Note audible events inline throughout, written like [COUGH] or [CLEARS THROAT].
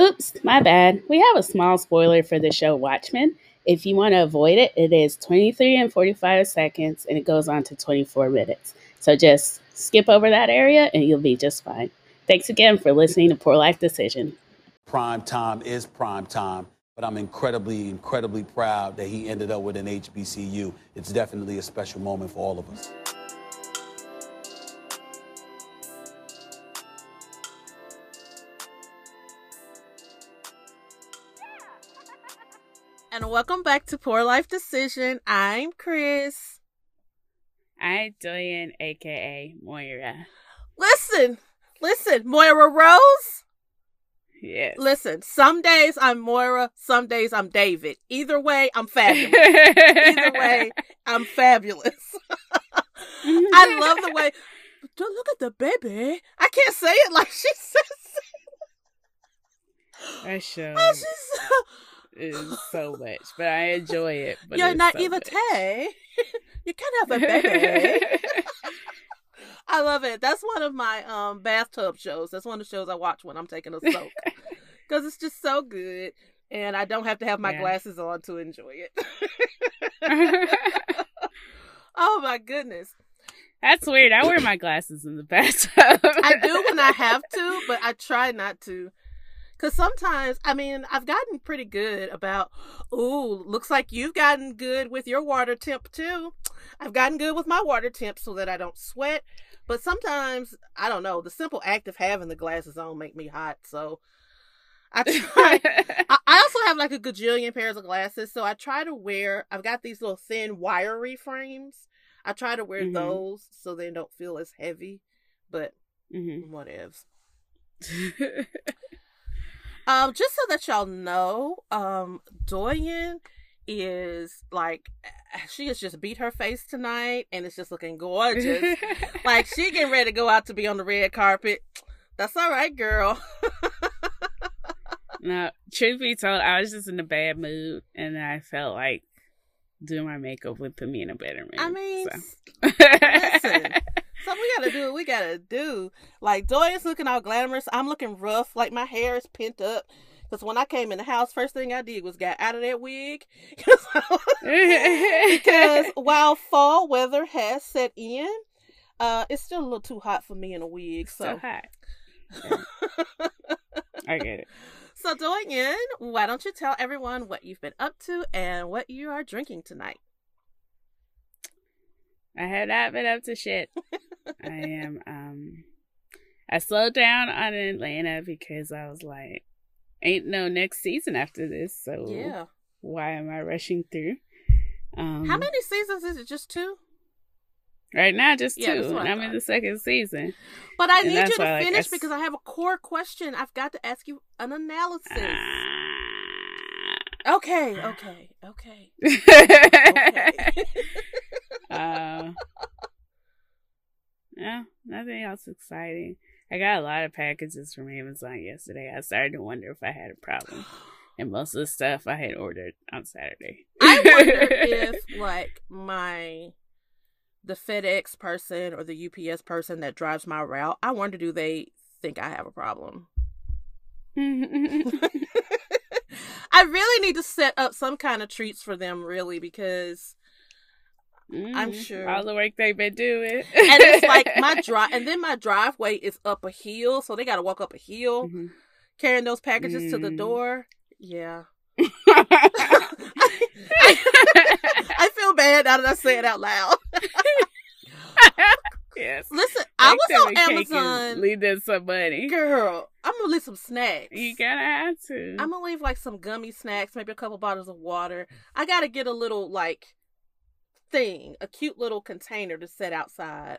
Oops, my bad. We have a small spoiler for the show Watchmen. If you want to avoid it, it is 23 and 45 seconds and it goes on to 24 minutes. So just skip over that area and you'll be just fine. Thanks again for listening to Poor Life Decision. Prime time is prime time, but I'm incredibly, incredibly proud that he ended up with an HBCU. It's definitely a special moment for all of us. And welcome back to Poor Life Decision. I'm Chris. I'm Doyen, aka Moira. Listen, listen, Moira Rose. Yes. Listen, some days I'm Moira, some days I'm David. Either way, I'm fabulous. Either [LAUGHS] way, I'm fabulous. [LAUGHS] I love the way. Don't look at the baby. I can't say it like she says it. That show Oh, she's is so much, but I enjoy it. But You're it's not so even. Tay. [LAUGHS] you can't have a [LAUGHS] baby. I love it. That's one of my um bathtub shows. That's one of the shows I watch when I'm taking a soak [LAUGHS] because it's just so good, and I don't have to have my Yeah. glasses on to enjoy it. oh my goodness, That's weird. I wear my glasses in the bathtub. I do when I have to, but I try not to. Cause sometimes, I mean, I've gotten pretty good about. Ooh, looks like you've gotten good with your water temp too. I've gotten good with my water temp so that I don't sweat. But sometimes, I don't know. The simple act of having the glasses on make me hot. So I try. [LAUGHS] I also have like a gajillion pairs of glasses, so I try to wear. I've got these little thin, wiry frames. I try to wear Mhm. those so they don't feel as heavy. But Mhm. whatevs. [LAUGHS] Um, just so that y'all know, um, Doyen is like [SIGHS] she has just beat her face tonight, and it's just looking gorgeous. [LAUGHS] like she getting ready to go out to be on the red carpet. That's all right, girl. [LAUGHS] no, truth be told, I was just in a bad mood, and I felt like doing my makeup would put me in a better mood. I mean, so. listen. [LAUGHS] So we gotta do what we gotta do. Like Doyen's looking all glamorous. I'm looking rough. Like my hair is pent up. Because when I came in the house, first thing I did was got out of that wig. [LAUGHS] because [LAUGHS] while fall weather has set in, uh, it's still a little too hot for me in a wig. so So, hot. I get it. [LAUGHS] so Doyen, why don't you tell everyone what you've been up to and what you are drinking tonight? I have not been up to shit. I am [LAUGHS] um I slowed down on Atlanta because I was like, ain't no next season after this, so Yeah. why am I rushing through? Um How many seasons is it? Just two? right now just Yeah, two. that's what and I I'm in the second season. But I And need you to why, like, I finish because I have a core question. I've got to ask you an analysis. Ah. okay, okay, okay. [LAUGHS] okay. [LAUGHS] uh, no, nothing else exciting. I got a lot of packages from Amazon yesterday. I started to wonder if I had a problem. [GASPS] And most of the stuff I had ordered on Saturday. I wonder if [LAUGHS] like my the FedEx person or the UPS person that drives my route, I wonder do they think I have a problem? [LAUGHS] [LAUGHS] I really need to set up some kind of treats for them really because I'm Mhm. sure. all the work they've been doing. and it's like [LAUGHS] my drive and then my driveway is up a hill, so they got to walk up a hill Mhm. carrying those packages to the Mm. door. Yeah. [LAUGHS] I feel bad now that I say it out loud. yes. Listen, I was on a cake and Amazon. Leave them some money. Girl, I'm gonna leave some snacks. You gotta have to. I'm gonna leave like some gummy snacks, maybe a couple bottles of water. I gotta get a little like thing, a cute little container to set outside.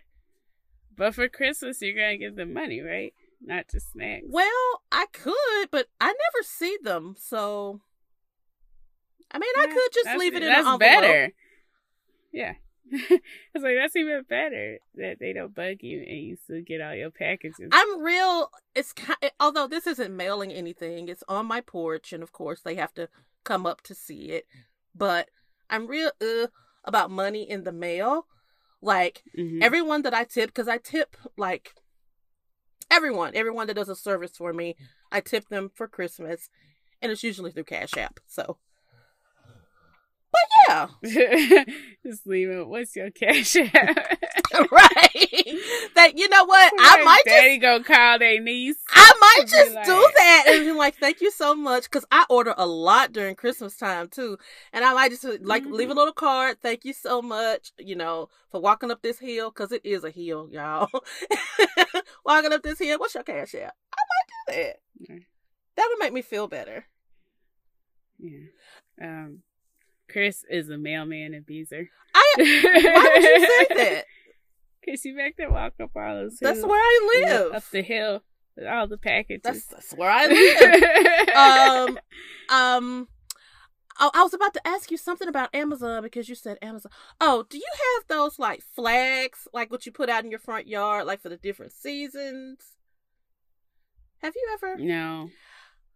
But for Christmas, you're gonna give them money, right? Not just snacks. Well, I could, but I never see them, so I mean, I could just leave it in That's an envelope. better. Yeah. [LAUGHS] it's like that's even better that they don't bug you and you still get all your packages. I'm real. It's kind. Although this isn't mailing anything, it's on my porch, and of course they have to come up to see it. But I'm real uh, about money in the mail. Like Mhm. everyone that I tip, because I tip like everyone, everyone that does a service for me, I tip them for Christmas, and it's usually through Cash App. So, but yeah, [LAUGHS] Just leave it. What's your cash app? [LAUGHS] right. That you know what? I might just Daddy go call their niece. I might just like- do that and be [LAUGHS] like, thank you so much. Because I order a lot during Christmas time too. And I might just like Mhm. leave a little card. Thank you so much, you know, for walking up this hill. Because it is a hill, y'all. walking up this hill. What's your cash app? I might do that. Okay. That would make me feel better. Yeah. Um, Chris is a mailman Beezer. I, [LAUGHS] why would you say that? [LAUGHS] Cause you make them walk up all those That's where I live. Up the hill with all the packages. That's, that's where I live. [LAUGHS] um, um, I, I was about to ask you something about Amazon because you said Amazon. Oh, do you have those like flags, like what you put out in your front yard, like for the different seasons? Have you ever? no.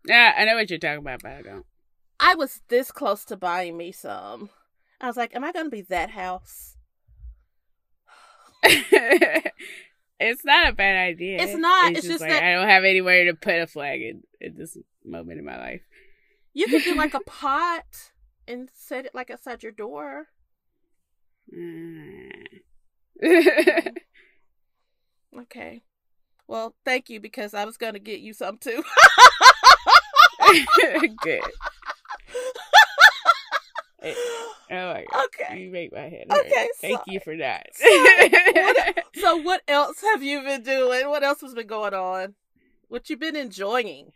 Yeah, I know what you're talking about, but I don't. I was this close to buying me some. I was like, am I going to be that house? [LAUGHS] it's not a bad idea. It's not, it's just like that- I don't have anywhere to put a flag in at this moment in my life. You could do [LAUGHS] like a pot and set it like outside your door. Mm. [LAUGHS] Okay. Well, thank you because I was going to get you some too. Good. [LAUGHS] Oh my god. Okay. You make my head hurt. Okay, Thank so- you for that. what- [LAUGHS] So what else have you been doing? What else has been going on? What you been enjoying?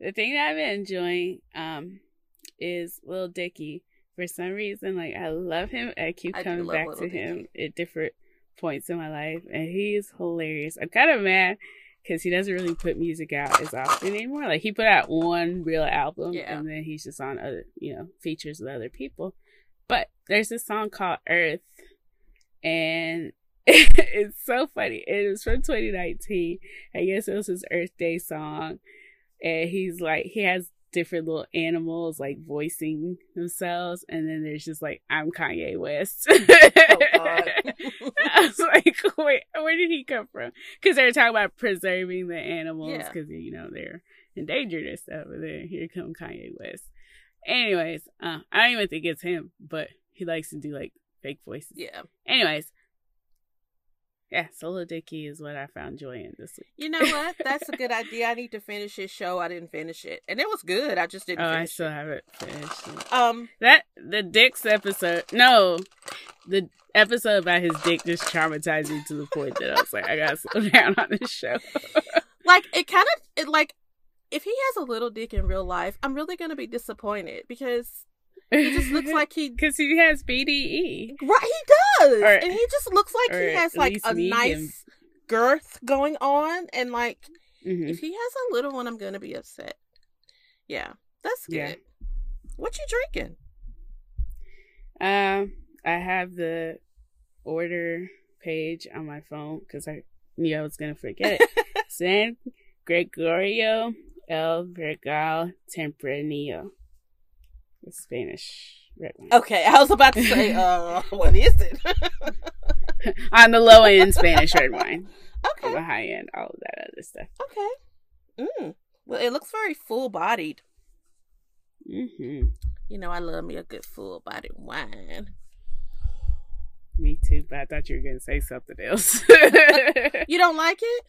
the thing that I've been enjoying um is Lil Dicky. For some reason, like I love him. I keep I coming back Lil to him at different points in my life, and he's hilarious. I'm kind of mad because he doesn't really put music out as often anymore. Like he put out one real album, Yeah. and then he's just on other, you know, features with other people. But there's this song called Earth, and [LAUGHS] it's so funny. It was from 2019. I guess it was his Earth Day song, and he's like he has different little animals like voicing themselves, and then there's just like I'm Kanye West. [LAUGHS] Oh, God. [LAUGHS] I was like, [LAUGHS] wait, where did he come from? Because they were talking about preserving the animals Yeah. because you know they're endangered and stuff. And then here come Kanye West. Anyways, uh, I don't even think it's him, but he likes to do like fake voices. yeah. Anyways, yeah, Solo Dicky is what I found joy in this week. You know what? That's a good idea. I need to finish his show. I didn't finish it, and it was good. I just didn't Oh, I still it. haven't finished it. Um, That the Dick's episode. No, the episode about his dick just traumatized me to the point that I was like, I gotta [LAUGHS] slow down on this show. [LAUGHS] like it kind of it like if he has a little dick in real life, I'm really gonna be disappointed because he [LAUGHS] just looks like he because he has BDE. right he does, Or- and he just looks like he has like a nice girth going on, and like hmm if he has a little one, I'm gonna be upset. Yeah, that's good. Yeah. What you drinking? Um, I have the order page on my phone because I knew I was gonna forget it. [LAUGHS] San Gregorio El Vergal Tempranillo. The Spanish red wine. Okay, I was about to say, [LAUGHS] uh, what is it? [LAUGHS] on the low end Spanish red wine. On okay, the high end, all of that other stuff. okay. Mm. Well, it looks very full bodied. hmm You know, I love me a good full bodied wine. Me too, but I thought you were gonna say something else. [LAUGHS] You don't like it?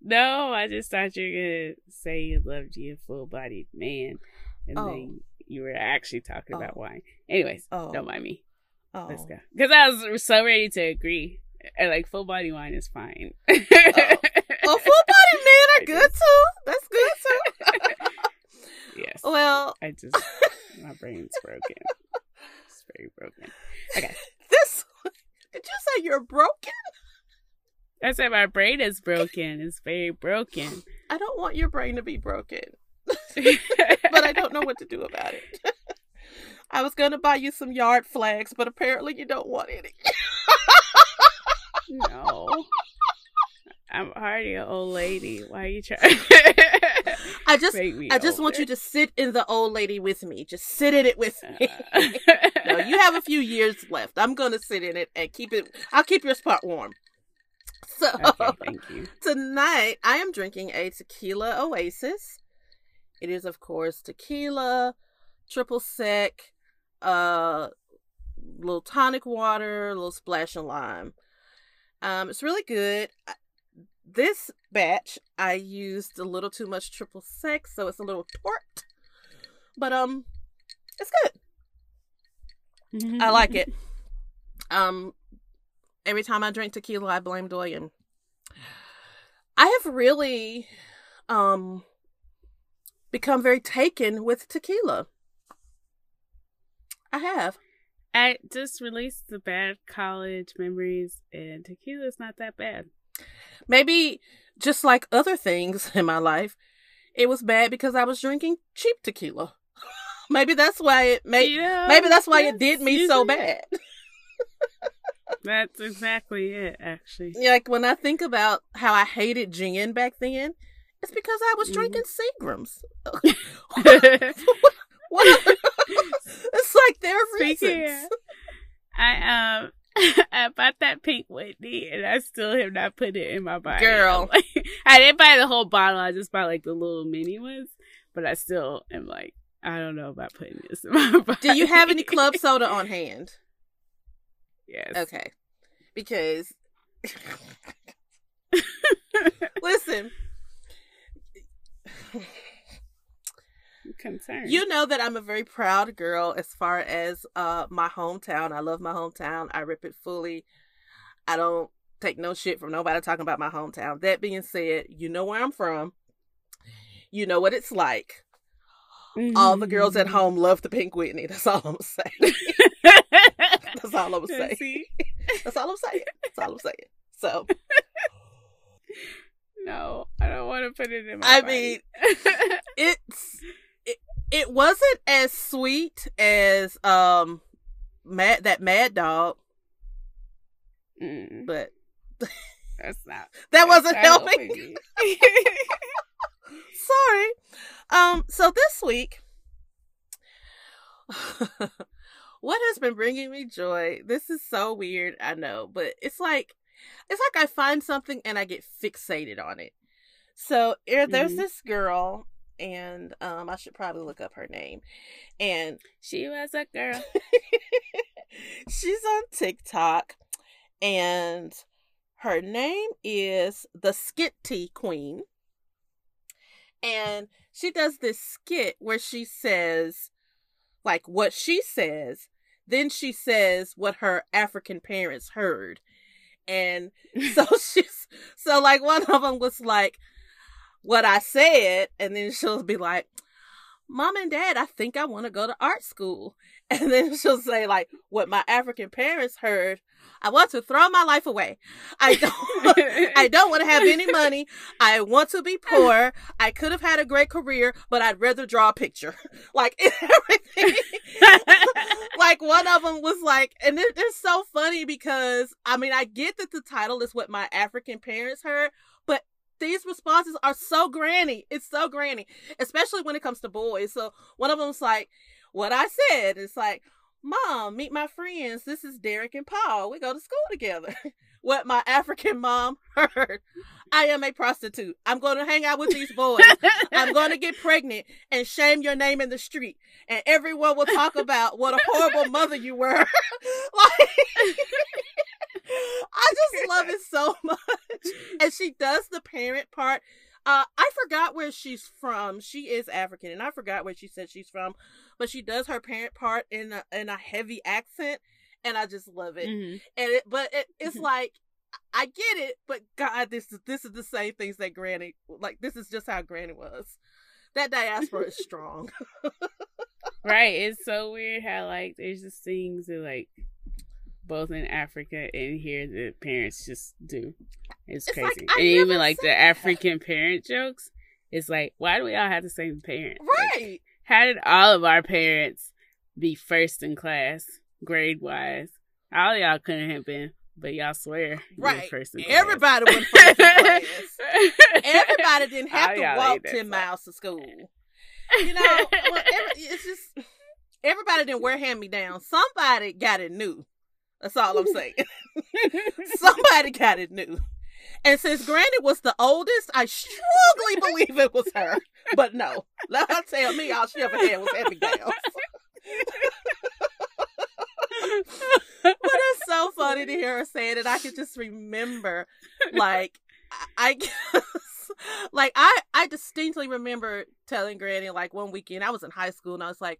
no, I just thought you were gonna say you loved your full bodied man, and Oh. then you were actually talking about Oh. wine. Anyways, Oh. don't mind me. Oh. Let's go. Because I was so ready to agree. I like full body wine is fine. Oh. Well, full bodied men are good too. That's good [LAUGHS] too. yes. well, I just [LAUGHS] my brain's broken. It's very broken. Okay. [LAUGHS] this. Did you say you're broken? I said my brain is broken. It's very broken. I don't want your brain to be broken, [LAUGHS] but I don't know what to do about it. [LAUGHS] I was gonna buy you some yard flags, but apparently you don't want any. no. I'm already an old lady. Why are you trying? [LAUGHS] I just, I just want you to sit in the old lady with me. Just sit in it with me. Uh, no, you have a few years left. I'm gonna sit in it and keep it. I'll keep your spot warm. So Okay, thank you. tonight I am drinking a tequila oasis. It is of course tequila, triple sec, uh little tonic water, a little splash of lime. Um it's really good. This batch I used a little too much triple sec, so it's a little tart. But um it's good. I like it. [LAUGHS] Um, every time I drink tequila, I blame Doyen. I have really, um, become very taken with tequila. I have. I just released the bad college memories, and tequila's not that bad. Maybe just like other things [LAUGHS] in my life, it was bad because I was drinking cheap tequila. [LAUGHS] maybe that's why it made. Yeah, Maybe that's why it did me so bad. [LAUGHS] That's exactly it, actually. like when I think about how I hated gin back then, it's because I was Mhm. drinking Seagrams. [LAUGHS] What? it's like there are reasons. I um [LAUGHS] I bought that pink Whitney and I still have not put it in my body. Girl. Like- [LAUGHS] I didn't buy the whole bottle, I just bought like the little mini ones. But I still am like, I don't know about putting this in my body. Do you have any club soda on hand? Yes. Okay, because listen, [LAUGHS] concerned. you know that I'm a very proud girl as far as uh my hometown. I love my hometown. I rip it fully. I don't take no shit from nobody talking about my hometown. That being said, you know where I'm from. You know what it's like. All the girls at home love the Pink Whitney. That's all I'm saying. [LAUGHS] That's all I'm saying. That's all I'm saying. That's all I'm saying. So [LAUGHS] No, I don't want to put it in my I body. mean, [LAUGHS] it's it, it wasn't as sweet as um mad that Mad Dog, Mm, but that's not. [LAUGHS] that wasn't helping. [LAUGHS] Sorry. Um. So this week, what has been bringing me joy? This is so weird, I know, but it's like it's like I find something and I get fixated on it. So er, there's Mhm. this girl, and um, I should probably look up her name, and she was a girl. [LAUGHS] she's on TikTok, and her name is the Skitty Queen. And she does this skit where she says, like, what she says, then she says what her African parents heard. And [LAUGHS] so she's, so like, one of them was like, what I said, and then she'll be like, Mom and Dad, I think I want to go to art school. [LAUGHS] And then she'll say, like, what my African parents heard, I want to throw my life away. I don't [LAUGHS] I don't want to have any money. I want to be poor. I could have had a great career, but I'd rather draw a picture. [LAUGHS] Like everything. like one of them was like, and they're, they're so funny because I mean, I get that the title is what my African parents heard, but these responses are so granny. It's so granny, especially when it comes to boys. So one of them's like, what I said. It's like, Mom, meet my friends. This is Derek and Paul. We go to school together. [LAUGHS] what my African mom [LAUGHS] heard. I am a prostitute. I'm going to hang out with these boys. I'm going to get pregnant and shame your name in the street. And everyone will talk about what a horrible mother you were. [LAUGHS] like, I just love it so much. And she does the parent part. Uh, I forgot where she's from. She is African, and I forgot where she said she's from, but she does her parent part in a, in a heavy accent, and I just love it. Mhm. And it, but it, it's Mhm. like I get it, but God, this is this is the same things that Granny like. This is just how Granny was. That diaspora is strong. [LAUGHS] right. It's so weird how like there's just things that like both in Africa and here the parents just do. It's, It's crazy. like, and even like the said that. African parent jokes, it's like, why do we all have the same parent? Like, right. How did all of our parents be first in class, grade wise? All y'all couldn't have been, but y'all swear Right. first in class. Everybody went first in class. [LAUGHS] Everybody didn't have All to walk ten miles to school. You know, well, every, it's just everybody didn't wear hand me down. Somebody got it new. That's all I'm saying. [LAUGHS] [LAUGHS] Somebody got it new. And since Granny was the oldest, I strongly [LAUGHS] believe it was her. But no, let her tell me all she ever had was Abigail. [LAUGHS] but it's so funny to hear her say it, and I could just remember, like, I guess, like I I distinctly remember telling Granny like one weekend I was in high school and I was like,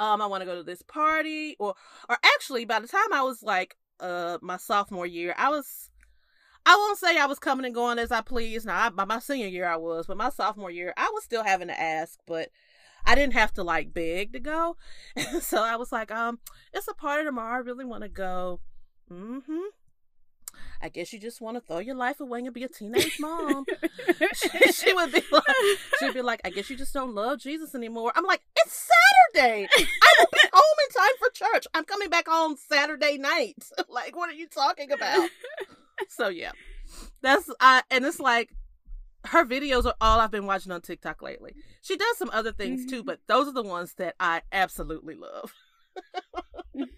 um, I want to go to this party, or or actually by the time I was like uh my sophomore year, I was. I won't say I was coming and going as I pleased. Now, I, by my senior year, I was, but my sophomore year, I was still having to ask. But I didn't have to like beg to go. [LAUGHS] so I was like, um, it's a party tomorrow. I really want to go. Mm-hmm. I guess you just want to throw your life away and be a teenage mom. [LAUGHS] [LAUGHS] she, she, would be like, she'd be like, I guess you just don't love Jesus anymore. I'm like, it's Saturday. I will be home in time for church. I'm coming back on Saturday night. like, what are you talking about? [LAUGHS] so yeah, that's I, and it's like her videos are all I've been watching on TikTok lately. She does some other things too, mm-hmm. but those are the ones that I absolutely love. [LAUGHS]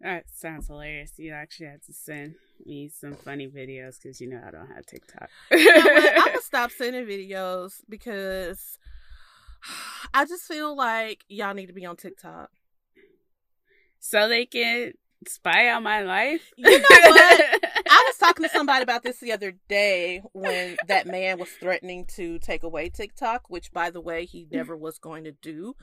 that sounds hilarious. You actually have to send me some funny videos because you know I don't have TikTok. you know [LAUGHS] I'm gonna stop sending videos because [SIGHS] I just feel like y'all need to be on TikTok so they can spy on my life. You know what? [LAUGHS] I was talking to somebody about this the other day when that man was threatening to take away TikTok, which, by the way, he never was going to do.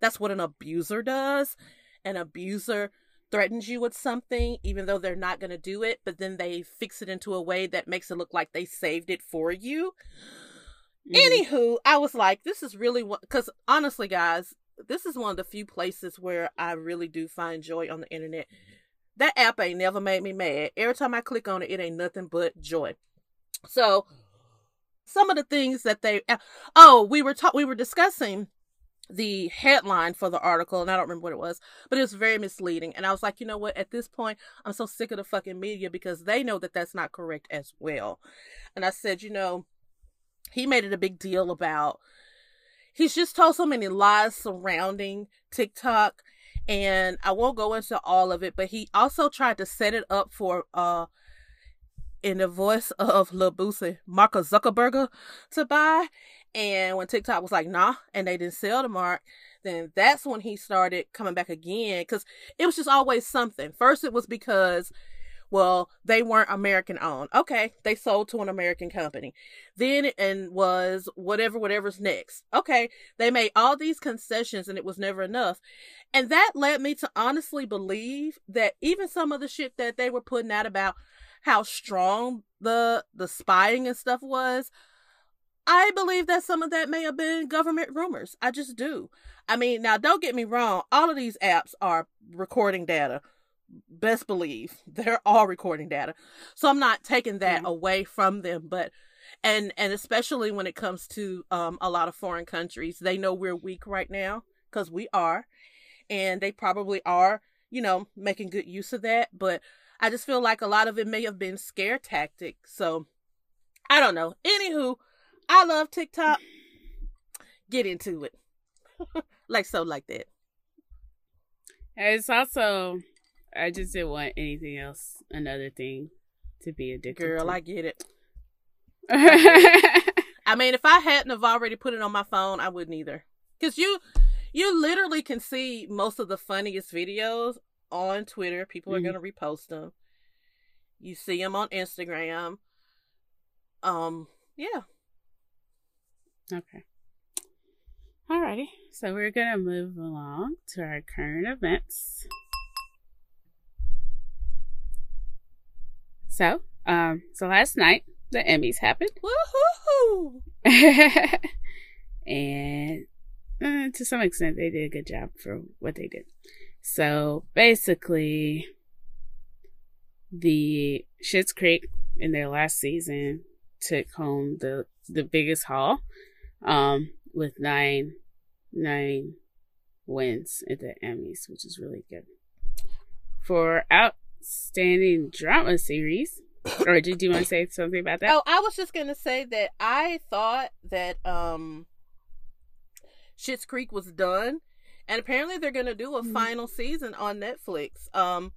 That's what an abuser does. An abuser threatens you with something, even though they're not going to do it, but then they fix it into a way that makes it look like they saved it for you. Mm-hmm. Anywho, I was like, this is really what, because honestly, guys, this is one of the few places where I really do find joy on the internet. That app ain't never made me mad. Every time I click on it, it ain't nothing but joy. So, some of the things that they oh, we were ta- we were discussing the headline for the article, and I don't remember what it was, but it was very misleading. And I was like, you know what? At this point, I'm so sick of the fucking media because they know that that's not correct as well. And I said, you know, he made it a big deal about he's just told so many lies surrounding TikTok and I won't go into all of it, but he also tried to set it up for uh in the voice [LAUGHS] of Lil Boosie, Mark Zuckerberg to buy. And when TikTok was like, nah, and they didn't sell the mark, then that's when he started coming back again. Cause it was just always something. First, it was because well, they weren't American owned. Okay, they sold to an American company. Then and was whatever, whatever's next. Okay, they made all these concessions and it was never enough. And that led me to honestly believe that even some of the shit that they were putting out about how strong the the spying and stuff was, I believe that some of that may have been government rumors. I just do. I mean, now don't get me wrong, all of these apps are recording data best believe [LAUGHS] they're all recording data. So I'm not taking that mm-hmm. away from them, but and and especially when it comes to um a lot of foreign countries, they know we're weak right now cuz we are and they probably are, you know, making good use of that, but I just feel like a lot of it may have been scare tactic. So I don't know. Anywho, I love TikTok. Get into it. [LAUGHS] like so like that. It's also I just didn't want anything else, another thing, to be addicted. Girl, to. I get it. [LAUGHS] I mean, if I hadn't have already put it on my phone, I wouldn't either. Cause you, you literally can see most of the funniest videos on Twitter. People mm-hmm. are gonna repost them. You see them on Instagram. Um, yeah. Okay. Alrighty. So we're gonna move along to our current events. So, um, so last night the Emmys happened. Woohoo! [LAUGHS] and uh, to some extent, they did a good job for what they did. So basically, the Schitt's Creek in their last season took home the the biggest haul, um, with nine nine wins at the Emmys, which is really good. For out outstanding drama series. or did you want to say something about that? Oh, I was just gonna say that I thought that um Schitt's Creek was done, and apparently they're gonna do a mm-hmm. final season on Netflix. Um,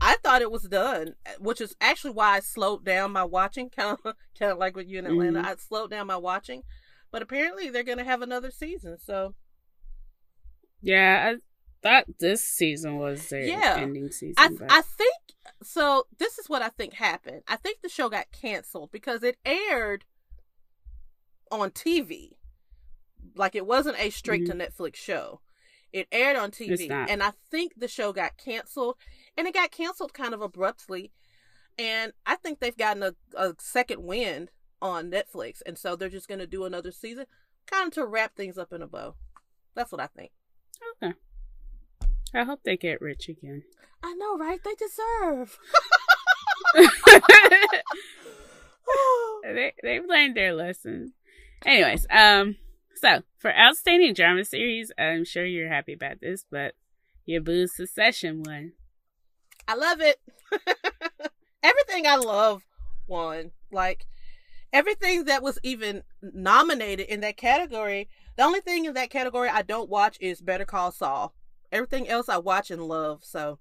I thought it was done, which is actually why I slowed down my watching. Kind of, kind of like with you in Atlanta. Mhm. I slowed down my watching, but apparently they're going to have another season. So Yeah, I thought this season was their Yeah. ending season. I but I think so. This is what I think happened. I think the show got canceled because it aired on TV. Like it wasn't a straight to mm-hmm. Netflix show. It aired on TV, and I think the show got canceled, and it got canceled kind of abruptly. And I think they've gotten a, a second wind on Netflix, and so they're just going to do another season, kind of to wrap things up in a bow. That's what I think. okay. I hope they get rich again. I know, right? They deserve. [LAUGHS] [LAUGHS] they they've learned their lesson. Anyways, um, so for outstanding drama series, I'm sure you're happy about this, but your Boo Succession won. I love it. [LAUGHS] everything I love won. Like everything that was even nominated in that category. The only thing in that category I don't watch is Better Call Saul. Everything else I watch and love. So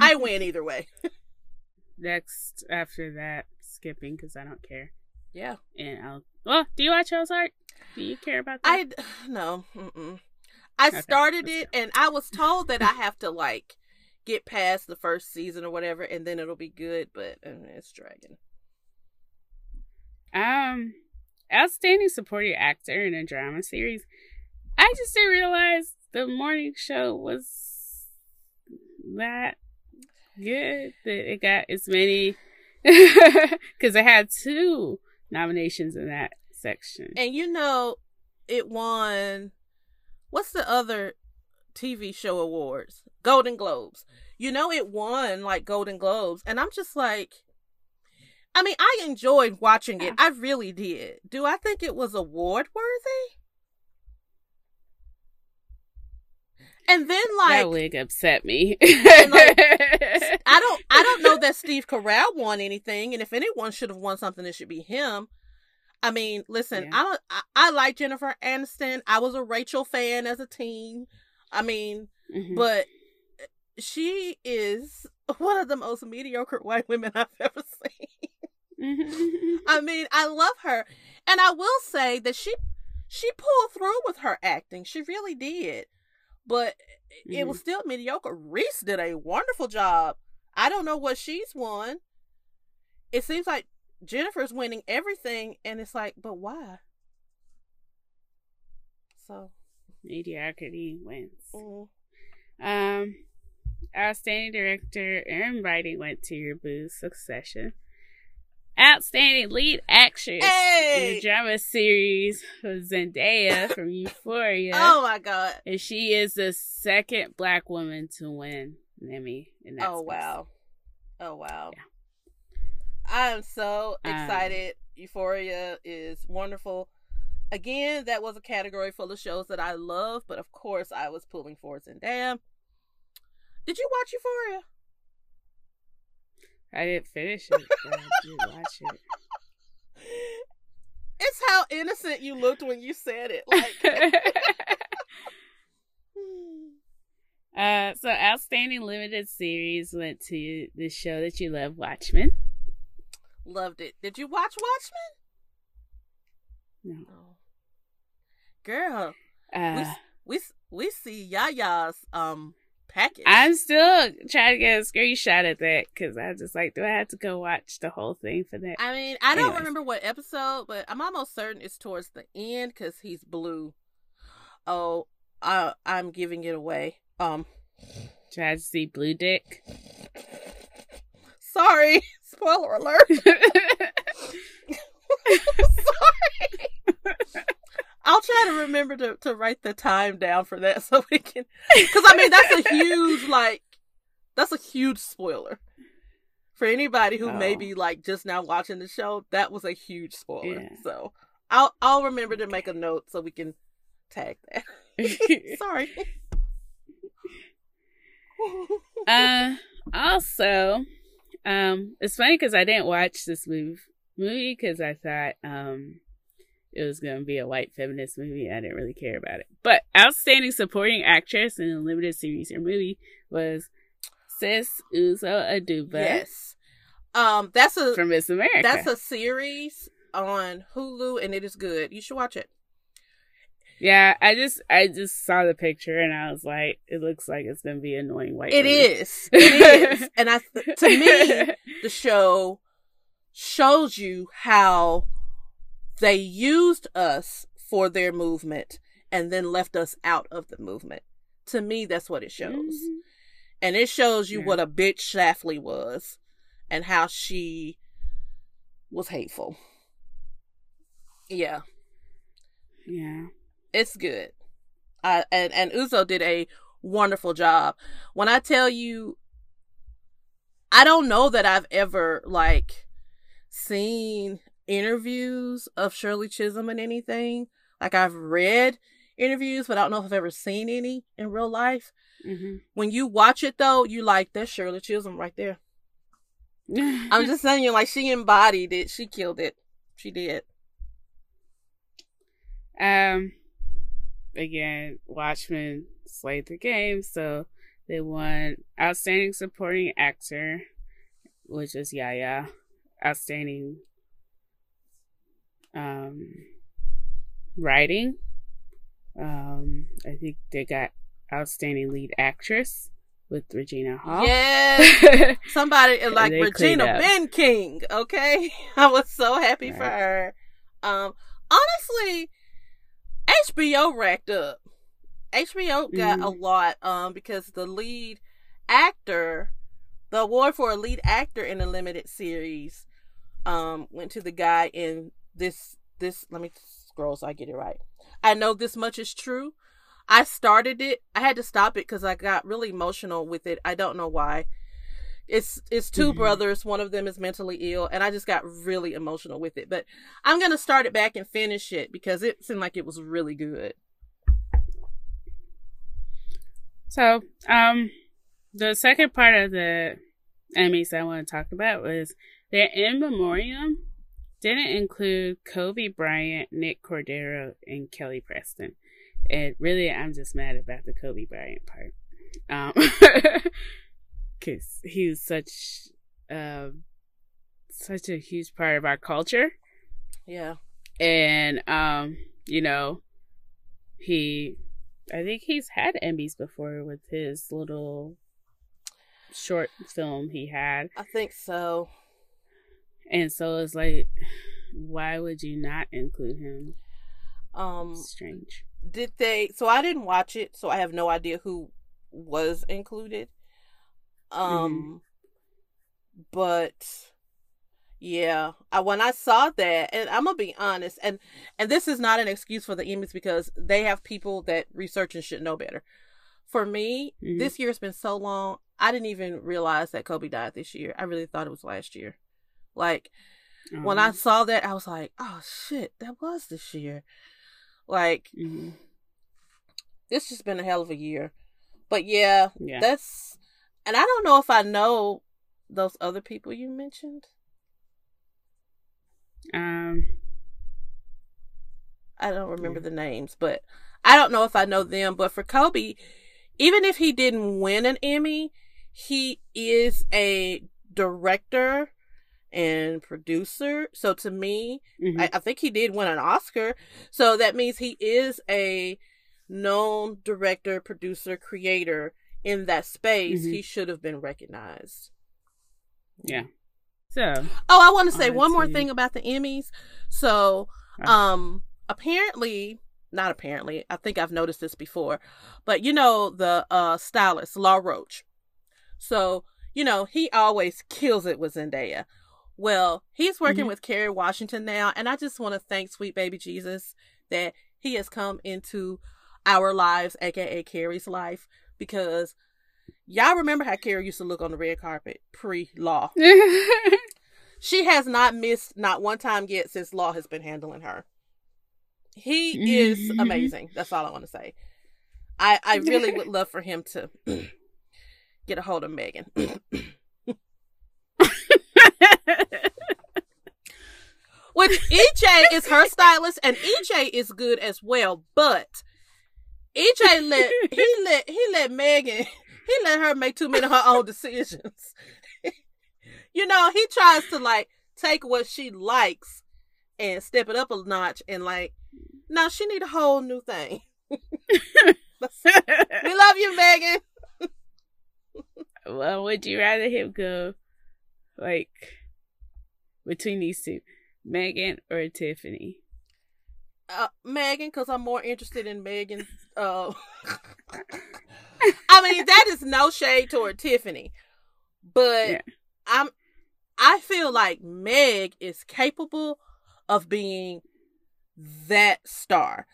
I win either way. [LAUGHS] Next after that, skipping because I don't care. Yeah. And I'll well, do you watch Ozark? Do you care about that? I [SIGHS] no. Mm-mm. I Okay, started it and I was told that I have to like get past the first season or whatever, and then it'll be good. But uh, it's dragging. Um, outstanding supporting actor in a drama series. I just didn't realize the morning show was that good that it got as many [LAUGHS] because it had two nominations in that section. And you know, it won. What's the other TV show awards? Golden Globes. You know, it won like Golden Globes, and I'm just like, I mean, I enjoyed watching it. I really did. Do I think it was award worthy? And then like that wig upset me. like, [LAUGHS] I don't I don't know that Steve Carell won anything, and if anyone should have won something, it should be him. I mean, listen, Yeah. I don't I, I like Jennifer Aniston. I was a Rachel fan as a teen. I mean, Mhm. but she is [LAUGHS] one of the most mediocre white women I've [LAUGHS] ever seen. Mhm. I mean, I love her. And I will say that she she pulled through with her acting. She really did. But it was still mediocre. Reese did a wonderful job. I don't know what she's won. It seems like Jennifer's winning everything and it's like, but why? So, mediocrity wins. mm, Um, outstanding director and writing went to your boo Succession. Outstanding lead actress in Hey! the drama series was Zendaya from [LAUGHS] Euphoria, oh my god. and she is the second black woman to win an Emmy. In that Oh space. wow. Oh wow. Yeah. I am so Um, excited. Euphoria is wonderful. Again, that was a category full of shows that I love, but of course I was pulling for Zendaya. Did you watch Euphoria? I didn't finish it, but I did watch it. [LAUGHS] It's how innocent you looked when you said it. Like [LAUGHS] uh, so outstanding limited series went to the show that you love, Watchmen. loved it. Did you watch Watchmen? No. Girl, we Uh, we s- we see Yahya's um package. I'm still trying to get a screenshot of that because I just like, do I have to go watch the whole thing for that? I mean, I don't remember what episode, but I'm almost certain it's towards the end because he's blue. Oh, I, I'm giving it away. Um, Try to see Blue Dick. sorry, [LAUGHS] spoiler alert. [LAUGHS] [LAUGHS] sorry. I'll try to remember to, to write the time down for that [LAUGHS] so we can, because I mean that's a [LAUGHS] huge like, that's a huge spoiler for anybody who may Oh. be like just now watching the show. That was a huge spoiler. Yeah. So I'll I'll remember to make a note so we can tag that. [LAUGHS] Sorry. uh, also, um, it's funny because I didn't watch this movie movie because I thought um it was gonna be a white feminist movie. I didn't really care about it. But outstanding supporting actress in a limited series or movie was Sis Uzo Aduba. Yes. Um, that's a from Miss America. That's a series on Hulu, and it is good. You should watch it. Yeah, I just I just saw the picture and I was like, it looks like it's gonna be annoying white. It is. It is. [LAUGHS] And I to me, [LAUGHS] the show shows you how they used us for their movement and then left us out of the movement. To me, that's what it shows. Mm-hmm. And it shows you yeah. what a bitch Schlafly was and how she was hateful. Yeah. Yeah. It's good. Uh, and and Uzo did a wonderful job. When I tell you I don't know that I've ever like seen interviews of Shirley Chisholm and anything. Like I've read interviews, but I don't know if I've ever seen any in real life. Mm-hmm. When you watch it though, you like that's Shirley Chisholm right there. [LAUGHS] I'm just saying, you like she embodied it. She killed it. She did. Um, again, Watchmen slayed the game, so they won Outstanding Supporting Actor, which is Yahya. Outstanding um, Writing. Um, I think they got Outstanding Lead Actress with Regina Hall. Yes. [LAUGHS] Somebody like Regina Ben King, okay? [LAUGHS] I was so happy right. for her. Um honestly, HBO racked up. HBO got mm-hmm. a lot um because the lead actor, the award for a lead actor in a limited series um went to the guy in this this let me scroll so I get it right. I know this much is true. I started it. I had to stop it because I got really emotional with it. I don't know why. It's it's 2 mm-hmm. brothers. One of them is mentally ill, and I just got really emotional with it. But I'm gonna start it back and finish it because it seemed like it was really good. So, um, the second part of the Emmys I want to talk about was their in memoriam didn't include Kobe Bryant, Nick Cordero, and Kelly Preston. And really, I'm just mad about the Kobe Bryant part. Um, [LAUGHS] cause he was such, uh, such a huge part of our culture. Yeah. And, um, you know, he, I think he's had Emmys before with his little short film he had. I think so. And so it's like, why would you not include him? Um, strange did they so i didn't watch it so i have no idea who was included um mm-hmm. but yeah I, when i saw that and i'm gonna be honest and and this is not an excuse for the emmys because they have people that research and should know better for me mm-hmm. this year has been so long i didn't even realize that kobe died this year i really thought it was last year like mm-hmm. when i saw that i was like oh shit that was this year like, mm-hmm. it's just been a hell of a year. But yeah, yeah, that's, and I don't know if I know those other people you mentioned. Um, I don't remember yeah. the names, but I don't know if I know them. But for Kobe, even if he didn't win an Emmy, he is a director and producer. So to me, mm-hmm. I, I, think he did win an Oscar. So that means he is a known director, producer, creator in that space. Mm-hmm. He should have been recognized. Yeah. So. Oh, I want to say one more thing about the Emmys. So, um, apparently, not apparently, I think I've noticed this before, but you know the uh stylist Law Roach. So you know he always kills it with Zendaya. Well, he's working mm-hmm. with Kerry Washington now, and I just want to thank sweet baby Jesus that he has come into our lives, aka Kerry's life, because y'all remember how Kerry used to look on the red carpet pre law. [LAUGHS] she has not missed not one time yet since law has been handling her. He is mm-hmm. amazing. That's all I want to say. I I really would [LAUGHS] love for him to get a hold of Megan. [LAUGHS] Which EJ is her stylist, and EJ is good as well. But EJ let he let he let Megan he let her make too many of her own decisions. [LAUGHS] you know, he tries to like take what she likes and step it up a notch and like now she need a whole new thing. [LAUGHS] we love you, Megan. well, would you rather him go like between these two, Megan or Tiffany? Uh, Megan, because I'm more interested in Megan. Uh, [LAUGHS] I mean, that is no shade toward Tiffany, but yeah. I'm. I feel like Meg is capable of being that star.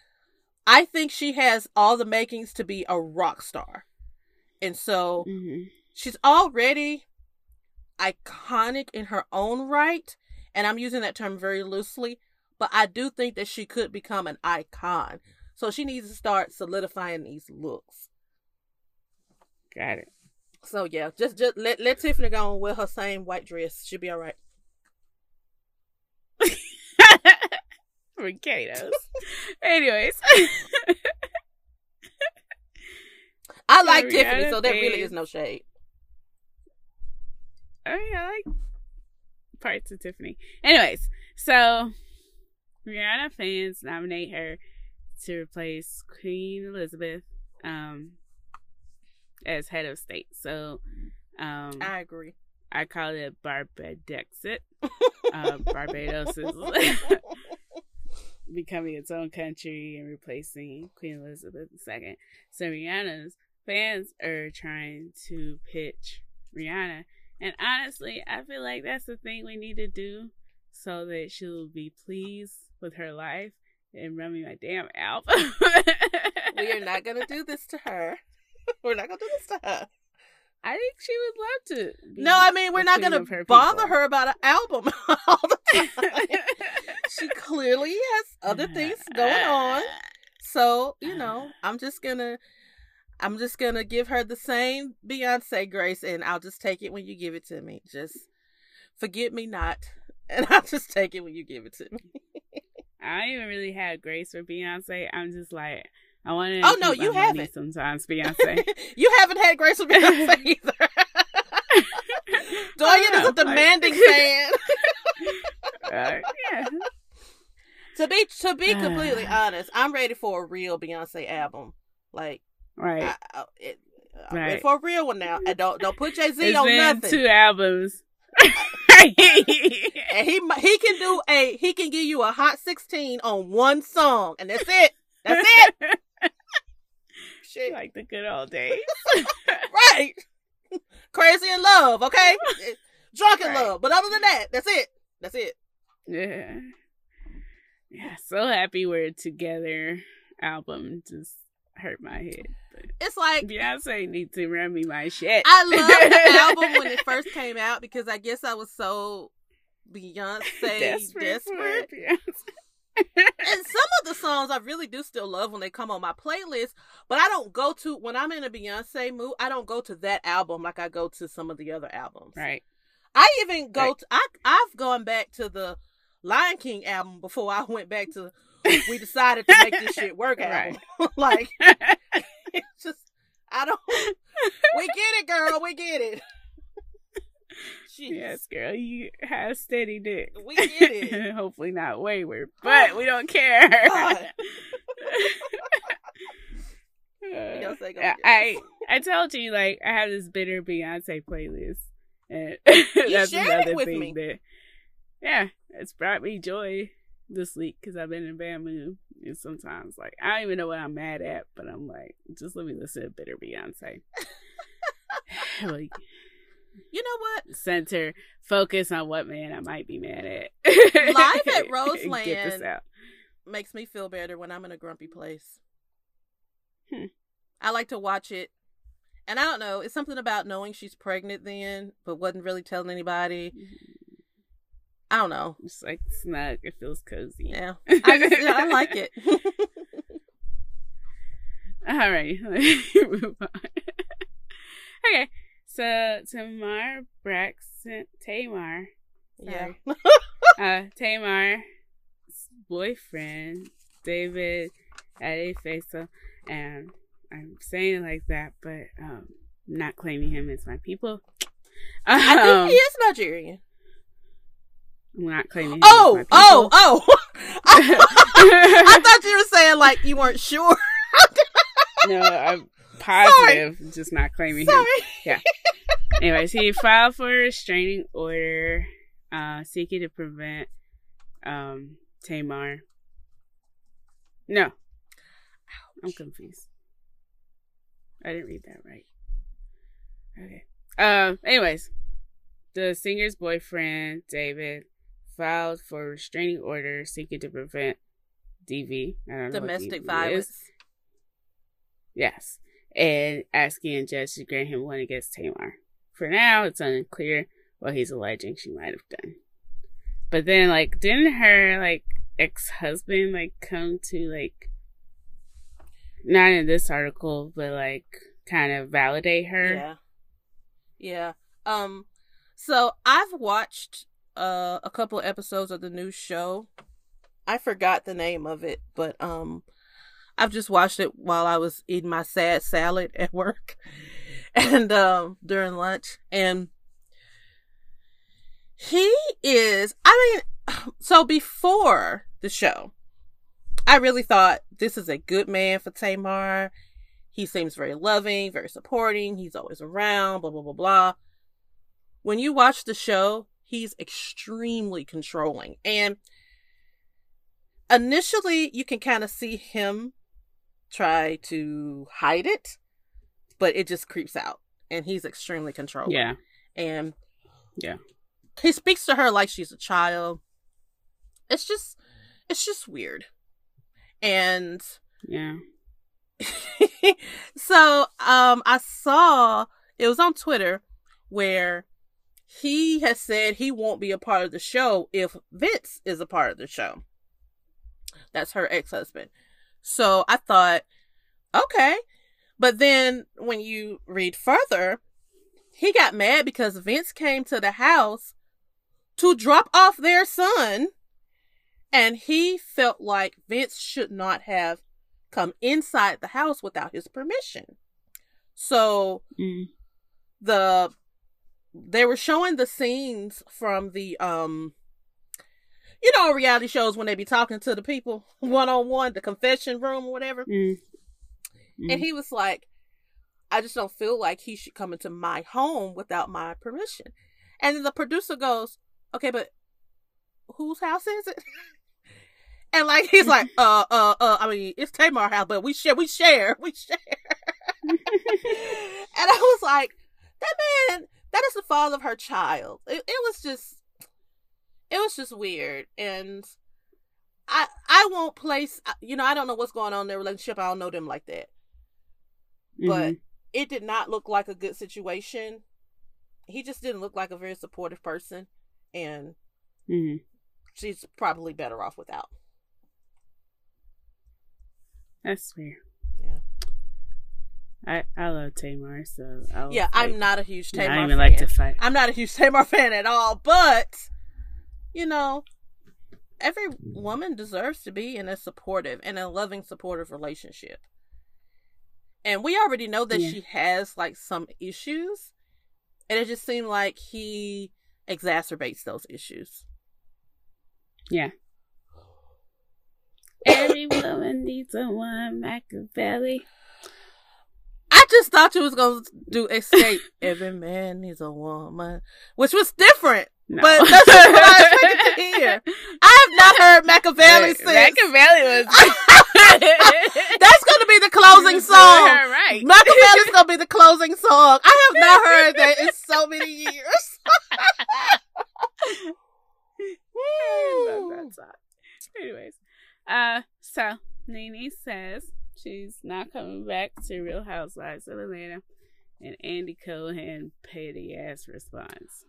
I think she has all the makings to be a rock star. And so mm-hmm. she's already iconic in her own right. And I'm using that term very loosely, but I do think that she could become an icon. So she needs to start solidifying these looks. Got it. So yeah, just just let let Tiffany go on with her same white dress. She'll be all right. [LAUGHS] Potatoes. Anyways. [LAUGHS] I like Tiffany, so there really is no shade. Oh yeah, I like parts of Tiffany. Anyways, so Rihanna fans nominate her to replace Queen Elizabeth um as head of state. So um I agree. I call it Barbadexit. [LAUGHS] uh, Barbados is [LAUGHS] becoming its own country and replacing Queen Elizabeth II. So Rihanna's fans are trying to pitch Rihanna. And honestly, I feel like that's the thing we need to do so that she'll be pleased with her life and run me my damn album. [LAUGHS] we are not going to do this to her. [LAUGHS] We're not going to do this to her. I think she would love to. No, I mean we're not going to bother her about an album [LAUGHS] all the time. she clearly has other things going on. So, you know, I'm just going to I'm just going to give her the same Beyonce grace and I'll just take it when you give it to me. Just forget me not. [LAUGHS] And I'll just take it when you give it to me. [LAUGHS] I don't even really have grace for Beyonce. I'm just like I want to. Oh no, you haven't. Sometimes Beyonce. [LAUGHS] you haven't had grace with Beyonce either. Doyen is a demanding like... fan. uh, yeah. To be to be [SIGHS] completely honest, I'm ready for a real Beyonce album. Like, right, I, it, right. for a real one now. And don't don't put Jay Z on nothing. Two albums. [LAUGHS] and he he can do a he can give you a hot sixteen on one song, and that's it. That's it. [LAUGHS] Shit. Like the good old days. [LAUGHS] right. Crazy in love, okay? Drunk in right. love. But other than that, that's it. That's it. Yeah. Yeah, so happy we're together album just hurt my head. It's like Beyonce needs to run me my shit. I love the [LAUGHS] album when it first came out because I guess I was so Beyonce [LAUGHS] desperate. desperate and some of the songs I really do still love when they come on my playlist, but I don't go to when I'm in a Beyonce mood. I don't go to that album like I go to some of the other albums. Right. I even go right. to I I've gone back to the Lion King album before I went back to [LAUGHS] we decided to make this shit work. Right. like it's [LAUGHS] just I don't [LAUGHS] we get it, girl, we get it. [LAUGHS] Jeez. Yes, girl, you have steady dick. We get it. Hopefully not wayward, [SIGHS] but we don't care. Uh, I I told you like I have this bitter Beyonce playlist, and that's another thing me. that yeah, it's brought me joy this week because I've been in a bad mood. And sometimes like I don't even know what I'm mad at, but I'm like, just let me listen to bitter Beyonce. [LAUGHS] like you know what? Center focus on what man I might be mad at. Live at [LAUGHS] Roseland makes me feel better when I'm in a grumpy place. Hmm. I like to watch it. And I don't know, it's something about knowing she's pregnant then, but wasn't really telling anybody. I don't know. It's like snug. It feels cozy. Yeah. [LAUGHS] I, just, I like it. [LAUGHS] All right. [LAUGHS] move on. okay. So Tamar Braxton Tamar. Yeah. uh Tamar's boyfriend, David Adefeso, and I'm saying it like that, but um not claiming him as my people. I think Um, he is Nigerian. I'm not claiming Oh, oh, oh! [LAUGHS] I, thought you were saying like you weren't sure. [LAUGHS] no, I'm positive, just not claiming him. Sorry. Yeah. Anyways, he filed for a restraining order, uh, seeking to prevent um, Tamar. No, I'm confused. I didn't read that right. Okay. Um. anyways, the singer's boyfriend David filed for restraining order seeking to prevent DV. I don't know what Domestic DV violence. Is. Yes, and asking a judge to grant him one against Tamar. For now, it's unclear what he's alleging she might have done. But then, like, didn't her like ex husband like come to like not in this article, but like kind of validate her? Yeah. Yeah. Um so I've watched uh a couple of episodes of the new show. I forgot the name of it, but um I've just watched it while I was eating my sad salad at work [LAUGHS] and um during lunch and he is I mean [SIGHS] so before the show I really thought this is a good man for Tamar. He seems very loving, very supporting. He's always around, blah, blah, blah, blah. When you watch the show, he's extremely controlling. And initially, you can kind of see him try to hide it, but it just creeps out. And he's extremely controlling. Yeah. And Yeah. he speaks to her like she's a child. It's just, it's just weird. And Yeah. [LAUGHS] so um I saw it was on Twitter where he has said he won't be a part of the show if Vince is a part of the show. That's her ex-husband. So I thought, okay. But then when you read further, he got mad because Vince came to the house to drop off their son and he felt like Vince should not have come inside the house without his permission. So Mm. the they were showing the scenes from the um you know reality shows when they be talking to the people one on one, the confession room or whatever. Mm. Mm. And he was like, I just don't feel like he should come into my home without my permission. And then the producer goes, Okay, but whose house is it? [LAUGHS] And like he's like, [LAUGHS] uh, uh, uh. I mean, it's Tamar house, but we share, we share, [LAUGHS] we share. and I was like, that man, that is the father of her child. It, it was just, it was just weird, and I, I won't place. You know, I don't know what's going on in their relationship. I don't know them like that, but Mhm. it did not look like a good situation. He just didn't look like a very supportive person, and Mhm. she's probably better off without. that's weird. I I love Tamar, so I was Yeah, I'm not a huge I Tamar don't even fan. like to fight. I'm not a huge Tamar fan at all, but you know, every mm. woman deserves to be in a supportive and a loving, supportive relationship. And we already know that Yeah. she has like some issues, and it just seemed like he exacerbates those issues. Yeah. Every woman needs a one Machiavelli. I just thought you was gonna do escape. [LAUGHS] Every man needs a woman, which was different. No. But that's what I expected to hear. [LAUGHS] I have not heard Machiavelli since. Machiavelli was. [LAUGHS] That's gonna be the closing song. Her right. Machiavelli's gonna be the closing song. I have not heard that in so many years. Love that song. Anyways, uh, so Nene says she's not coming back to Real Housewives of Atlanta, and Andy Cohen petty ass response.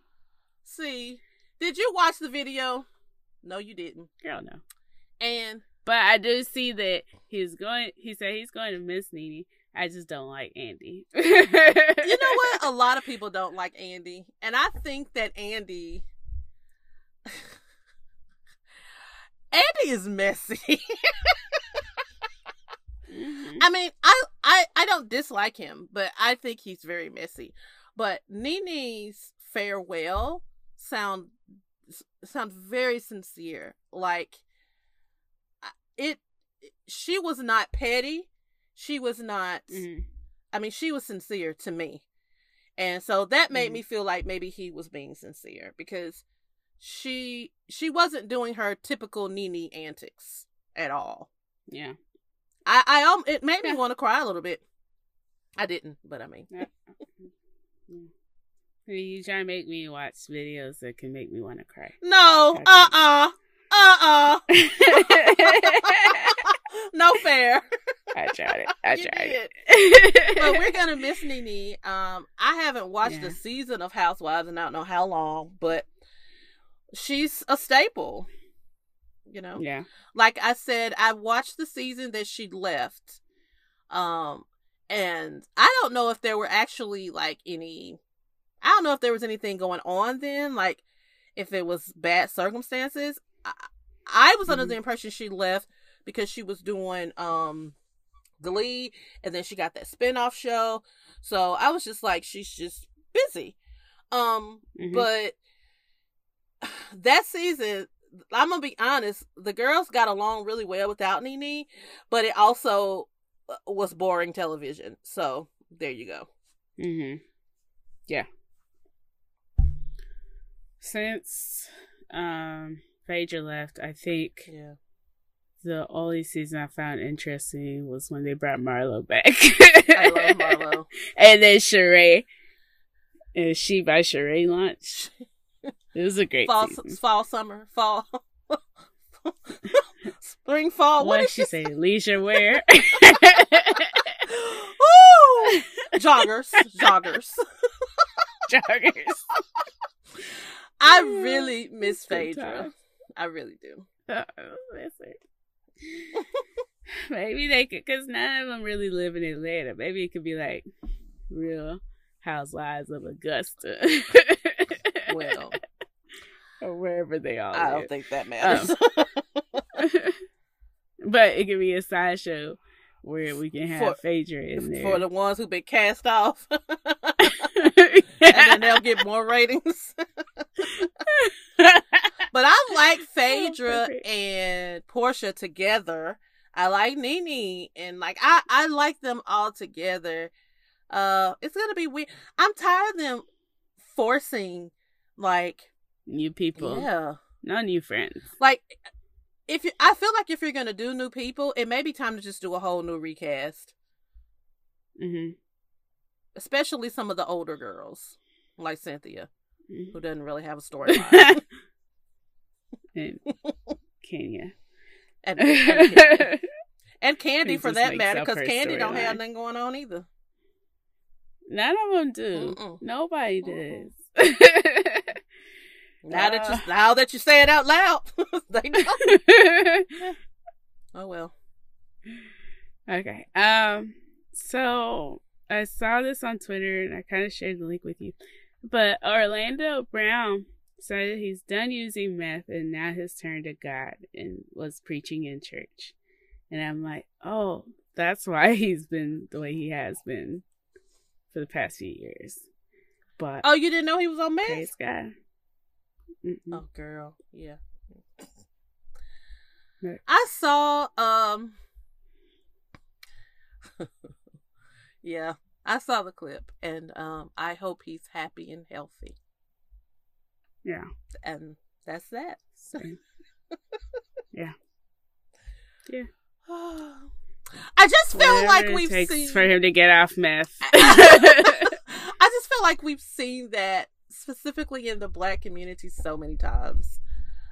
See, did you watch the video? No, you didn't. Girl, no. And But I do see that he's going. He said he's going to miss Nene. I just don't like Andy. you [LAUGHS] you know what? A lot of people don't like Andy, and I think that Andy. [LAUGHS] Andy is messy. [LAUGHS] Mhm. I mean, I I I don't dislike him, but I think he's very messy. But Nene's farewell sound sound very sincere. Like it she was not petty. She was not mm-hmm. I mean, she was sincere to me. And so that made mm-hmm. me feel like maybe he was being sincere because she she wasn't doing her typical Nene antics at all. Yeah. I I um it made me want to cry a little bit. I didn't, but I mean. [LAUGHS] You try to make me watch videos that can make me want to cry. No, uh uh-uh. uh, uh [LAUGHS] [LAUGHS] no fair. I tried it. I tried it. but we're gonna miss Nene. Um, I haven't watched yeah. a season of Housewives and I don't know how long, but she's a staple. You know? Yeah. Like I said, I watched the season that she left. Um, and I don't know if there were actually like any I don't know if there was anything going on then, like if it was bad circumstances. I, I was mm-hmm. under the impression she left because she was doing um Glee and then she got that spinoff show. So I was just like, she's just busy. Um, mm-hmm. but [SIGHS] that season, I'm gonna be honest, the girls got along really well without Nene, but it also uh, was boring television. So there you go. Mm-hmm. Yeah. Since um Phaedra left, I think yeah the only season I found interesting was when they brought Marlo back. I love Marlo. [LAUGHS] and then Sheree. And She by Sheree lunch. It was a great fall, season. fall, summer, fall, [LAUGHS] spring, fall. What, what did she say? Leisure [LAUGHS] wear. Ooh, joggers, joggers, [LAUGHS] joggers. I really miss Phaedra. I really do. Uh, miss her. Maybe they could, because none of them really live in Atlanta. Maybe it could be like Real Housewives of Augusta. well, or wherever they all. I don't think that matters. Um, [LAUGHS] but it could be a sideshow where we can have for, Phaedra in there for the ones who've been cast off, [LAUGHS] and then they'll get more ratings. [LAUGHS] But I like Phaedra oh, and Porsha together. I like Nene and like I I like them all together. Uh it's gonna be weird. I'm tired of them forcing like new people. Yeah. No new friends. Like if you I feel like if you're gonna do new people, it may be time to just do a whole new recast. Mm-hmm. Especially some of the older girls, like Cynthia, mm-hmm. who doesn't really have a [LAUGHS] storyline. [LAUGHS] [LAUGHS] and Kenya. And, and, and Kandi for that matter, because Kandi don't line. have nothing going on either. None of them do. Mm-mm. Nobody does. Now uh, that you now that you say it out loud, [LAUGHS] they don't. [LAUGHS] oh well. Okay. Um. So I saw this on Twitter, and I kind of shared the link with you. But Orlando Brown said he's done using meth and now he's turned to God and was preaching in church. And I'm like, oh, that's why [LAUGHS] he's been the way he has been for the past few years. But oh, you didn't know he was on meth? Praise God. Mm-mm. Oh, girl, yeah. I saw um. [LAUGHS] yeah, I saw the clip, and um, I hope he's happy and healthy. Yeah. And that's that. So. [LAUGHS] yeah. Yeah. [SIGHS] I just feel Whatever like we've takes seen for him to get off meth. [LAUGHS] I just feel like we've seen that specifically in the black community so many times.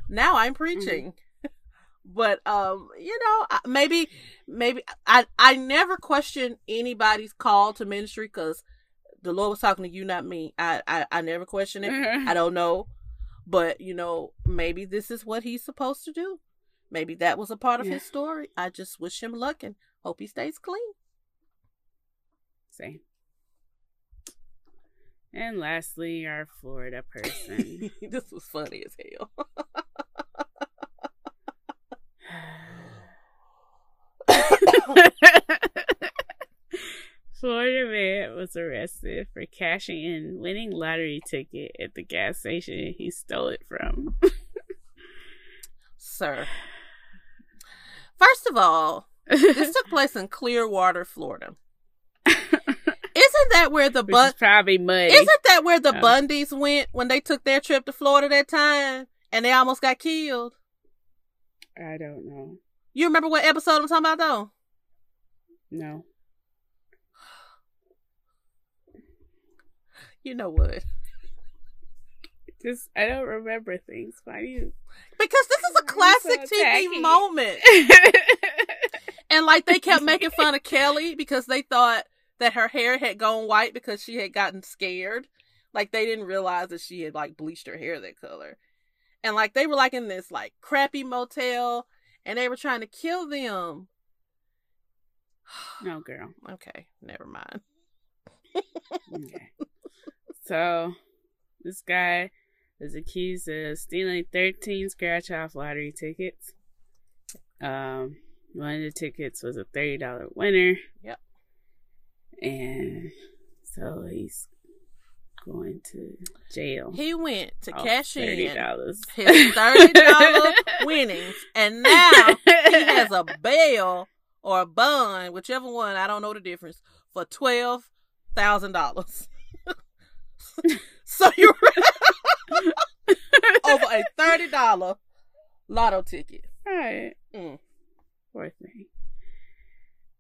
Now I'm preaching. Mm-hmm. [LAUGHS] But um, you know, maybe maybe I I never question anybody's call to ministry cuz the Lord was talking to you, not me. I I, I never question it. I don't know but, you know, maybe this is what he's supposed to do. Maybe that was a part of yeah. his story. I just wish him luck and hope he stays clean. Same. And lastly, our Florida person. [LAUGHS] this was funny as hell. [LAUGHS] Florida man was arrested for cashing in winning lottery ticket at the gas station he stole it from. [LAUGHS] Sir. First of all, this took place in Clearwater, Florida. Isn't that where the Bun- probably muddy. Isn't that where the Oh. Bundys went when they took their trip to Florida that time and they almost got killed? I don't know. You remember what episode I'm talking about though? No. You know what? Just I don't remember things. Why do you Because this is a You're so classic TV moment. [LAUGHS] And like they kept making fun of Kelly because they thought that her hair had gone white because she had gotten scared. Like they didn't realize that she had like bleached her hair that color. And like they were like in this like crappy motel and they were trying to kill them. [SIGHS] No girl. Okay, never mind. Okay. so this guy was accused of stealing 13 scratch off lottery tickets. Um, one of the tickets was a $30 winner. Yep. And so he's going to jail. He went to cash in $30. his thirty dollar [LAUGHS] winnings and now he has a [LAUGHS] bail or a bond, whichever one, I don't know the difference, for twelve thousand dollars. so you're [LAUGHS] over a thirty dollar lotto ticket. Right. Mm. Poor thing.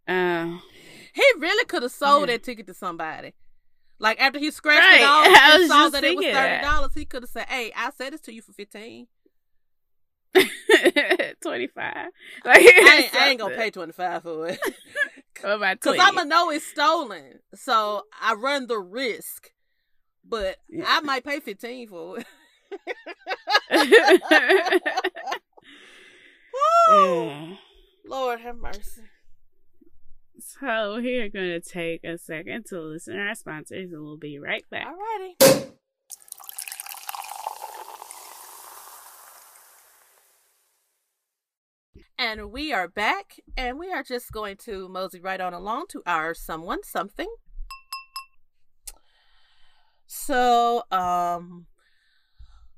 Uh, He really could have sold Yeah. that ticket to somebody. Like after he scratched Right. it off and saw that it was thirty dollars, he could have said, "Hey, I said this to you for 15 [LAUGHS] 25. [LAUGHS] Like, I ain't, I ain't gonna pay twenty five for it." [LAUGHS] Cause I'ma know it's stolen, so I run the risk. But Yeah. I might pay fifteen for it. Woo! Yeah. Lord have mercy. So we're going to take a second to listen to our sponsors and we'll be right back. Alrighty. And we are back, and we are just going to mosey right on along to our someone something. So, um,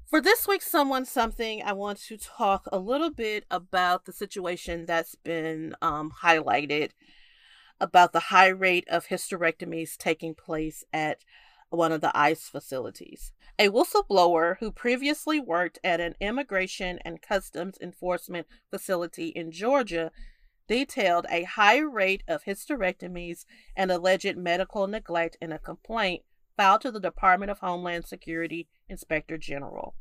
for this week's someone something, I want to talk a little bit about the situation that's been um, highlighted about the high rate of hysterectomies taking place at one of the ICE facilities. A whistleblower who previously worked at an immigration and customs enforcement facility in Georgia detailed a high rate of hysterectomies and alleged medical neglect in a complaint filed to the Department of Homeland Security Inspector General.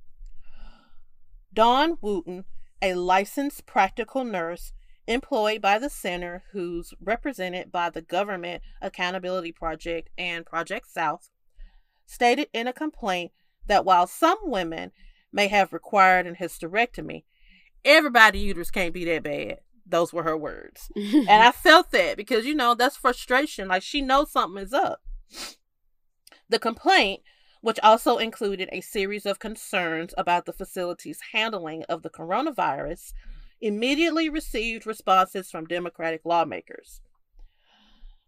Dawn Wooten, a licensed practical nurse employed by the center who's represented by the Government Accountability Project and Project South, stated in a complaint that while some women may have required an hysterectomy, everybody's uterus can't be that bad. Those were her words. And I [LAUGHS] felt that because, you know, that's frustration. Like she knows something is up. The complaint, which also included a series of concerns about the facility's handling of the coronavirus, immediately received responses from Democratic lawmakers.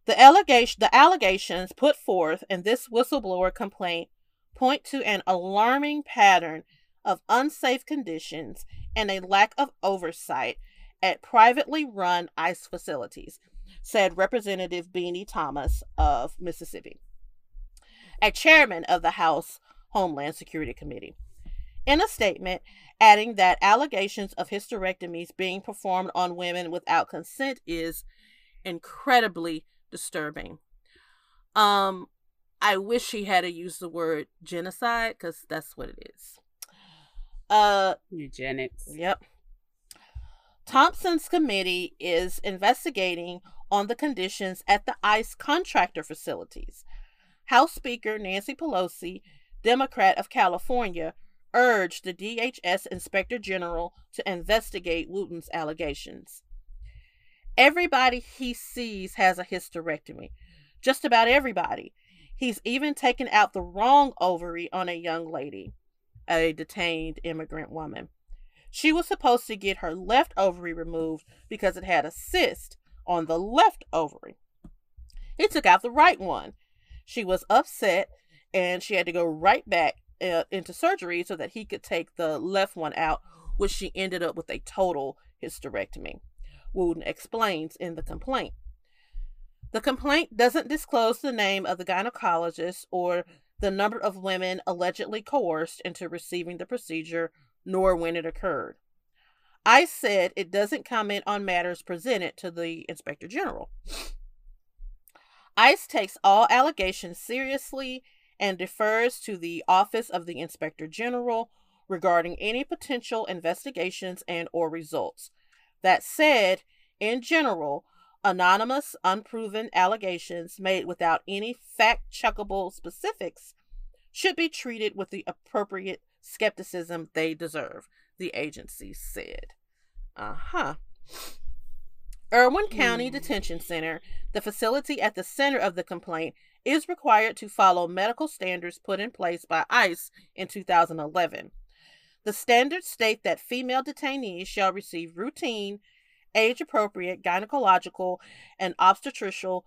The, allegation, the allegations put forth in this whistleblower complaint point to an alarming pattern of unsafe conditions and a lack of oversight at privately run ICE facilities, said Representative Bennie Thompson of Mississippi, a chairman of the House Homeland Security Committee. In a statement, adding that allegations of hysterectomies being performed on women without consent is incredibly disturbing. Um, I wish she had to use the word genocide because that's what it is. Uh, Eugenics. Yep. Thompson's committee is investigating on the conditions at the ICE contractor facilities. House Speaker Nancy Pelosi, Democrat of California, urged the DHS Inspector General to investigate Wooten's allegations. Everybody he sees has a hysterectomy. Just about everybody. He's even taken out the wrong ovary on a young lady, a detained immigrant woman. She was supposed to get her left ovary removed because it had a cyst on the left ovary. He took out the right one. She was upset and she had to go right back uh, into surgery so that he could take the left one out, which she ended up with a total hysterectomy. Wooten explains in the complaint. The complaint doesn't disclose the name of the gynecologist or the number of women allegedly coerced into receiving the procedure, nor when it occurred. ICE said it doesn't comment on matters presented to the Inspector General. ICE takes all allegations seriously and defers to the Office of the Inspector General regarding any potential investigations and or results. That said, in general, anonymous, unproven allegations made without any fact-checkable specifics should be treated with the appropriate skepticism they deserve, the agency said. Uh-huh. Irwin County mm. Detention Center, the facility at the center of the complaint, is required to follow medical standards put in place by ICE in 2011. The standards state that female detainees shall receive routine, age appropriate gynecological and obstetricial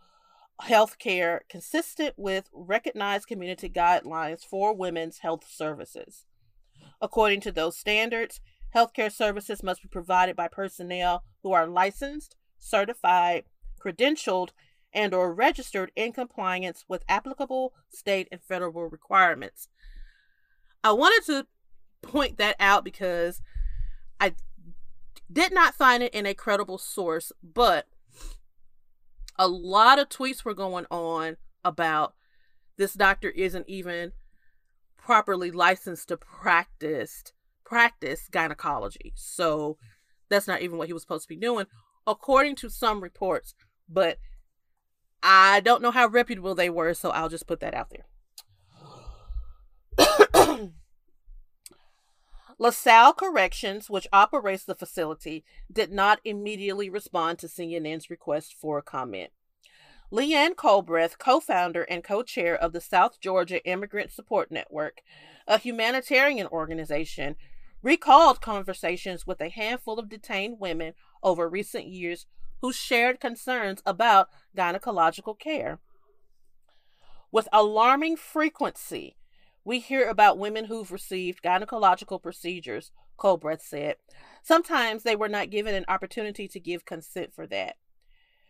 health care consistent with recognized community guidelines for women's health services. According to those standards, healthcare services must be provided by personnel who are licensed, certified, credentialed, and or registered in compliance with applicable state and federal requirements. I wanted to point that out because I did not find it in a credible source, but a lot of tweets were going on about this doctor isn't even properly licensed to practice practice gynecology. So that's not even what he was supposed to be doing according to some reports, but I don't know how reputable they were, so I'll just put that out there. [COUGHS] LaSalle Corrections, which operates the facility, did not immediately respond to CNN's request for a comment. Leeann Culbreath, co founder and co chair of the South Georgia Immigrant Support Network, a humanitarian organization, recalled conversations with a handful of detained women over recent years who shared concerns about gynecological care. With alarming frequency, we hear about women who've received gynecological procedures, Culbreath said. Sometimes they were not given an opportunity to give consent for that.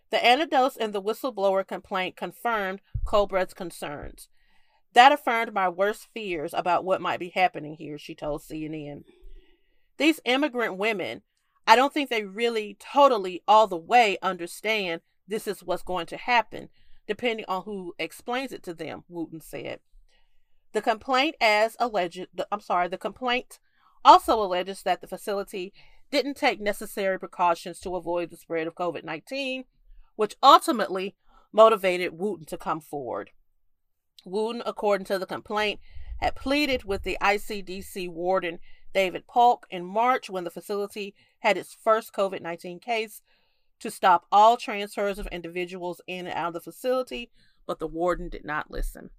The anecdotes in the whistleblower complaint confirmed Culbreath's concerns. That affirmed my worst fears about what might be happening here, she told CNN. These immigrant women, I don't think they really totally all the way understand this is what's going to happen, depending on who explains it to them, Wooten said. The complaint as alleged I'm sorry, the complaint also alleges that the facility didn't take necessary precautions to avoid the spread of COVID-19, which ultimately motivated Wooten to come forward. Wooten, according to the complaint, had pleaded with the ICDC warden David Paulk in March when the facility had its first COVID 19 case to stop all transfers of individuals in and out of the facility, but the warden did not listen.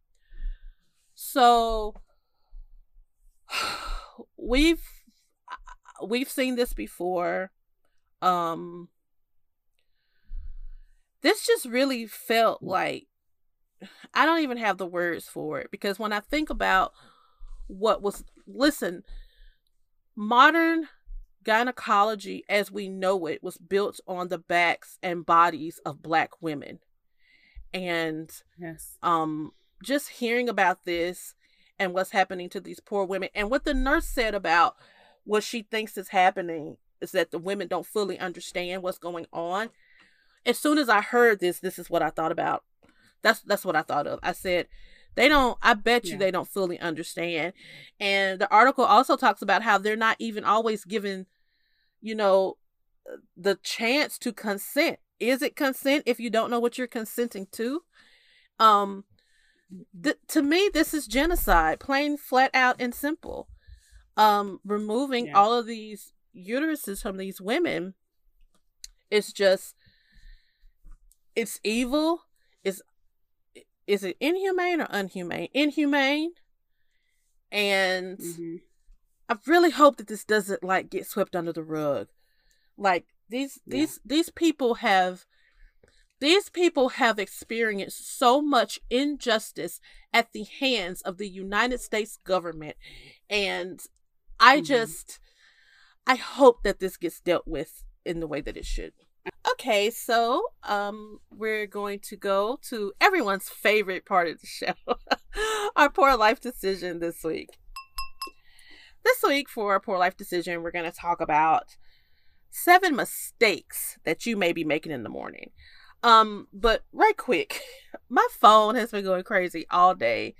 So [SIGHS] we've we've seen this before. Um this just really felt like I don't even have the words for it because when I think about what was listen, modern gynecology as we know it was built on the backs and bodies of black women. And yes. um just hearing about this and what's happening to these poor women and what the nurse said about what she thinks is happening is that the women don't fully understand what's going on. As soon as I heard this, this is what I thought about. That's that's what I thought of. I said, they don't I bet you yeah. they don't fully understand. And the article also talks about how they're not even always given, you know, the chance to consent. Is it consent if you don't know what you're consenting to? Um th- to me this is genocide plain flat out and simple um removing yeah. all of these uteruses from these women is just it's evil it's is it inhumane or unhumane inhumane and mm-hmm. I really hope that this doesn't like get swept under the rug like these yeah. these these people have These people have experienced so much injustice at the hands of the United States government. And I mm-hmm. just, I hope that this gets dealt with in the way that it should. Okay, so um, we're going to go to everyone's favorite part of the show [LAUGHS] our poor life decision this week. This week, for our poor life decision, we're going to talk about seven mistakes that you may be making in the morning. Um, but right quick, [LAUGHS] my phone has been going crazy all day.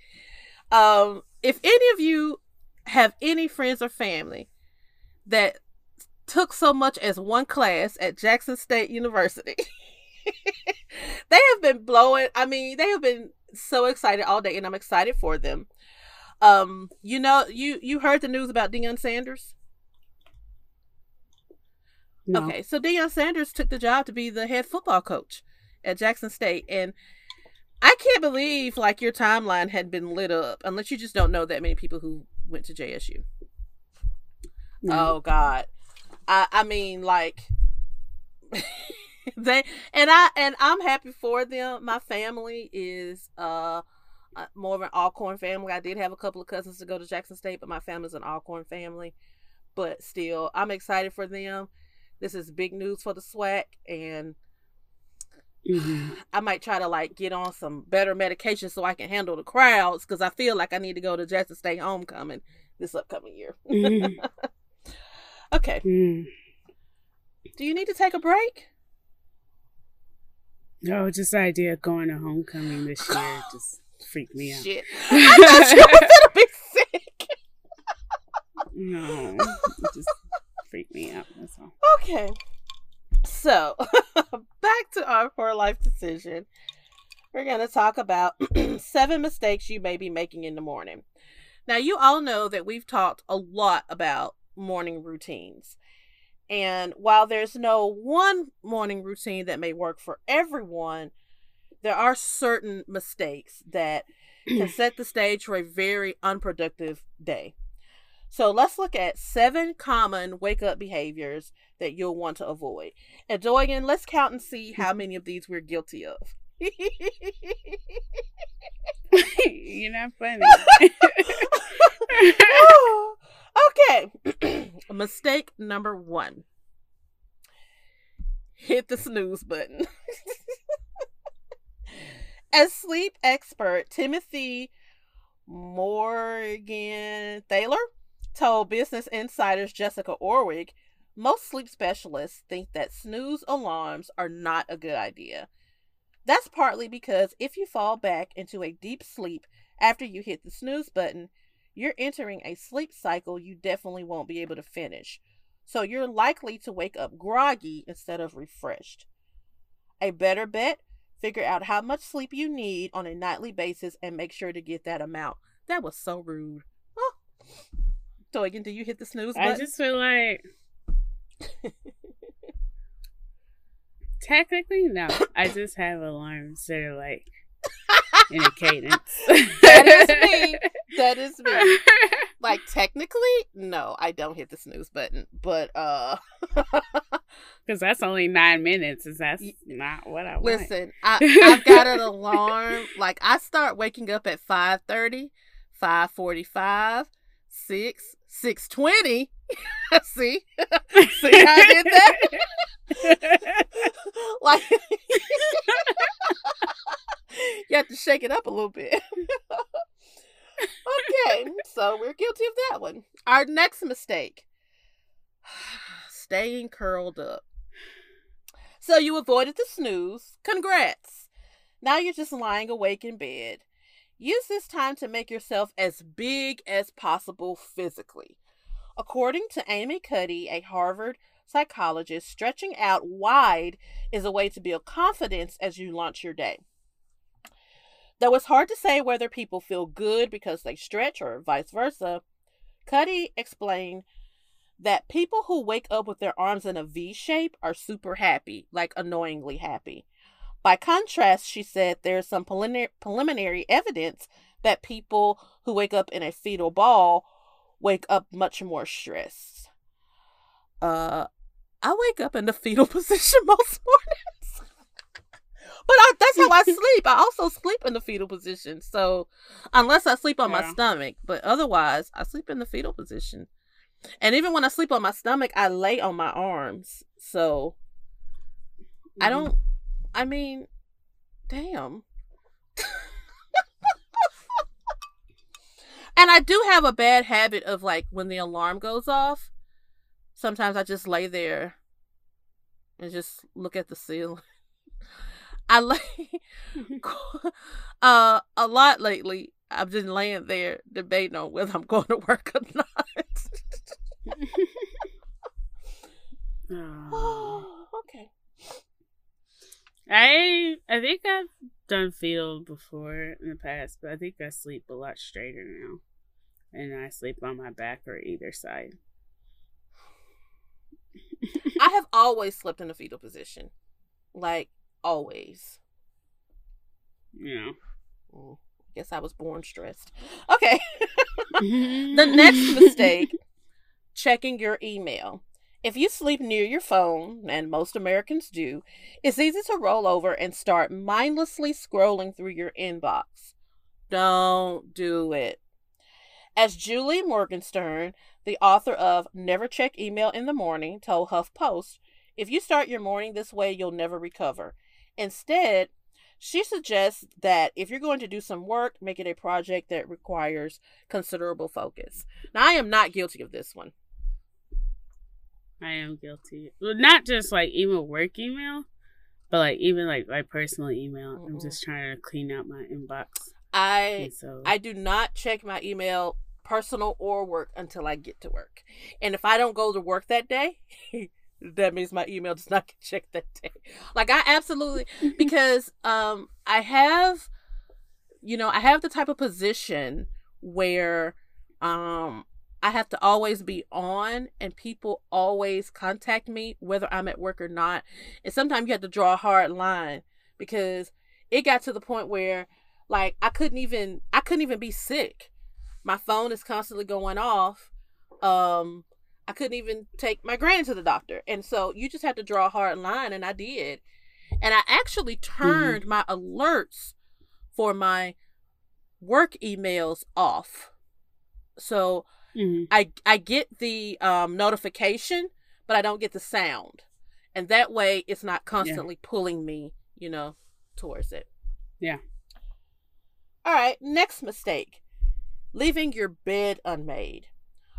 Um, if any of you have any friends or family that took so much as one class at Jackson State University, [LAUGHS] they have been blowing. I mean, they have been so excited all day, and I'm excited for them. Um, you know, you you heard the news about Deion Sanders. No. Okay, so Deion Sanders took the job to be the head football coach at Jackson State, and I can't believe like your timeline had been lit up unless you just don't know that many people who went to JSU. No. Oh God, I I mean like [LAUGHS] they and I and I'm happy for them. My family is uh more of an Alcorn family. I did have a couple of cousins to go to Jackson State, but my family's an Alcorn family. But still, I'm excited for them. This is big news for the SWAC, and mm-hmm. [SIGHS] I might try to like get on some better medication so I can handle the crowds because I feel like I need to go to Jackson State homecoming this upcoming year. Mm-hmm. [LAUGHS] okay. Mm. Do you need to take a break? No, just the idea of going to homecoming this year just freaked me out. Shit. I thought you were gonna be sick. no, it just freaked me out. That's all. Okay. So, [LAUGHS] back to our poor life decision. We're going to talk about [CLEARS THROAT] seven mistakes you may be making in the morning. Now, you all know that we've talked a lot about morning routines. And while there's no one morning routine that may work for everyone, there are certain mistakes that can [CLEARS THROAT] set the stage for a very unproductive day. So let's look at seven common wake up behaviors that you'll want to avoid. And Doyen, let's count and see how many of these we're guilty of. [LAUGHS] You're not funny. [LAUGHS] okay. [CLEARS THROAT] Mistake number one hit the snooze button. [LAUGHS] As sleep expert Timothy Morgenthaler told Business Insider's Jessica Orwig, most sleep specialists think that snooze alarms are not a good idea. That's partly because if you fall back into a deep sleep after you hit the snooze button, you're entering a sleep cycle you definitely won't be able to finish. So you're likely to wake up groggy instead of refreshed. A better bet figure out how much sleep you need on a nightly basis and make sure to get that amount. That was so rude. Oh. Doyen, do you hit the snooze button? I just feel like [LAUGHS] technically no. I just have alarms that are like [LAUGHS] in a cadence. [LAUGHS] that is me. [LAUGHS] That is me. [LAUGHS] Like technically, no, I don't hit the snooze button, but uh because that's only nine minutes. Is that's not what I listen? I, I've got an alarm. Like I start waking up at 5 30, 5 45, 6, 6 20. See? See how I did that? like [LAUGHS] you have to shake it up a little bit. [LAUGHS] okay, so we're guilty of that one. Our next mistake [SIGHS] staying curled up. So you avoided the snooze. Congrats. Now you're just lying awake in bed. Use this time to make yourself as big as possible physically. According to Amy Cuddy, a Harvard psychologist, stretching out wide is a way to build confidence as you launch your day. Though it's hard to say whether people feel good because they stretch or vice versa, Cuddy explained that people who wake up with their arms in a V shape are super happy, like annoyingly happy. By contrast, she said there's some preliminary evidence that people who wake up in a fetal ball wake up much more stressed. Uh, I wake up in the fetal [LAUGHS] position most mornings. But I, that's how I [LAUGHS] sleep. I also sleep in the fetal position. So unless I sleep on yeah. my stomach, but otherwise I sleep in the fetal position. And even when I sleep on my stomach, I lay on my arms. So mm-hmm. I don't. I mean, damn. [LAUGHS] and I do have a bad habit of like when the alarm goes off. Sometimes I just lay there and just look at the ceiling. I lay [LAUGHS] [LAUGHS] uh a lot lately. I've been laying there debating on whether I'm going to work or not. [LAUGHS] oh, okay. I I think I've done field before in the past, but I think I sleep a lot straighter now. And I sleep on my back or either side. I have always slept in a fetal position. Like always. Yeah. Mm, guess I was born stressed. Okay. [LAUGHS] the next [LAUGHS] mistake checking your email. If you sleep near your phone, and most Americans do, it's easy to roll over and start mindlessly scrolling through your inbox. Don't do it. As Julie Morgenstern, the author of Never Check Email in the Morning, told HuffPost, if you start your morning this way, you'll never recover. Instead, she suggests that if you're going to do some work, make it a project that requires considerable focus. Now, I am not guilty of this one. I am guilty. Well, not just like even work email, but like even like my personal email. Mm-hmm. I'm just trying to clean out my inbox. I so. I do not check my email personal or work until I get to work. And if I don't go to work that day, [LAUGHS] that means my email does not [LAUGHS] get checked that day. Like I absolutely [LAUGHS] because um I have you know, I have the type of position where um I have to always be on and people always contact me whether I'm at work or not. And sometimes you have to draw a hard line because it got to the point where like I couldn't even I couldn't even be sick. My phone is constantly going off. Um I couldn't even take my granny to the doctor. And so you just have to draw a hard line and I did. And I actually turned mm-hmm. my alerts for my work emails off. So Mm-hmm. I I get the um, notification, but I don't get the sound, and that way it's not constantly yeah. pulling me, you know, towards it. Yeah. All right. Next mistake: leaving your bed unmade.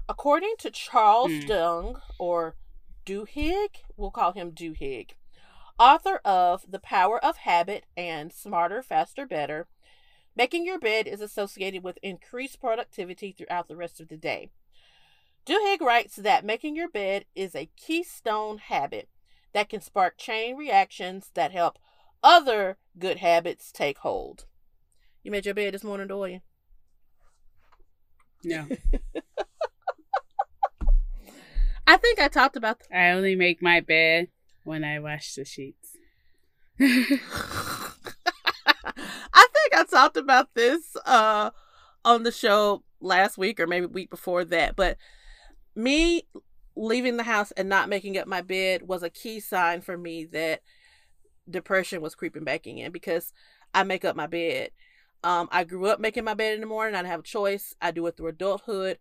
According to Charles mm. Dung or Duhigg, we'll call him Duhigg, author of The Power of Habit and Smarter, Faster, Better Making your bed is associated with increased productivity throughout the rest of the day. Duhigg writes that making your bed is a keystone habit that can spark chain reactions that help other good habits take hold. You made your bed this morning, Dorian? No. [LAUGHS] I think I talked about. Th- I only make my bed when I wash the sheets. I think I talked about this uh on the show last week or maybe week before that, but me leaving the house and not making up my bed was a key sign for me that depression was creeping back in because I make up my bed. Um, I grew up making my bed in the morning. I didn't have a choice. I do it through adulthood.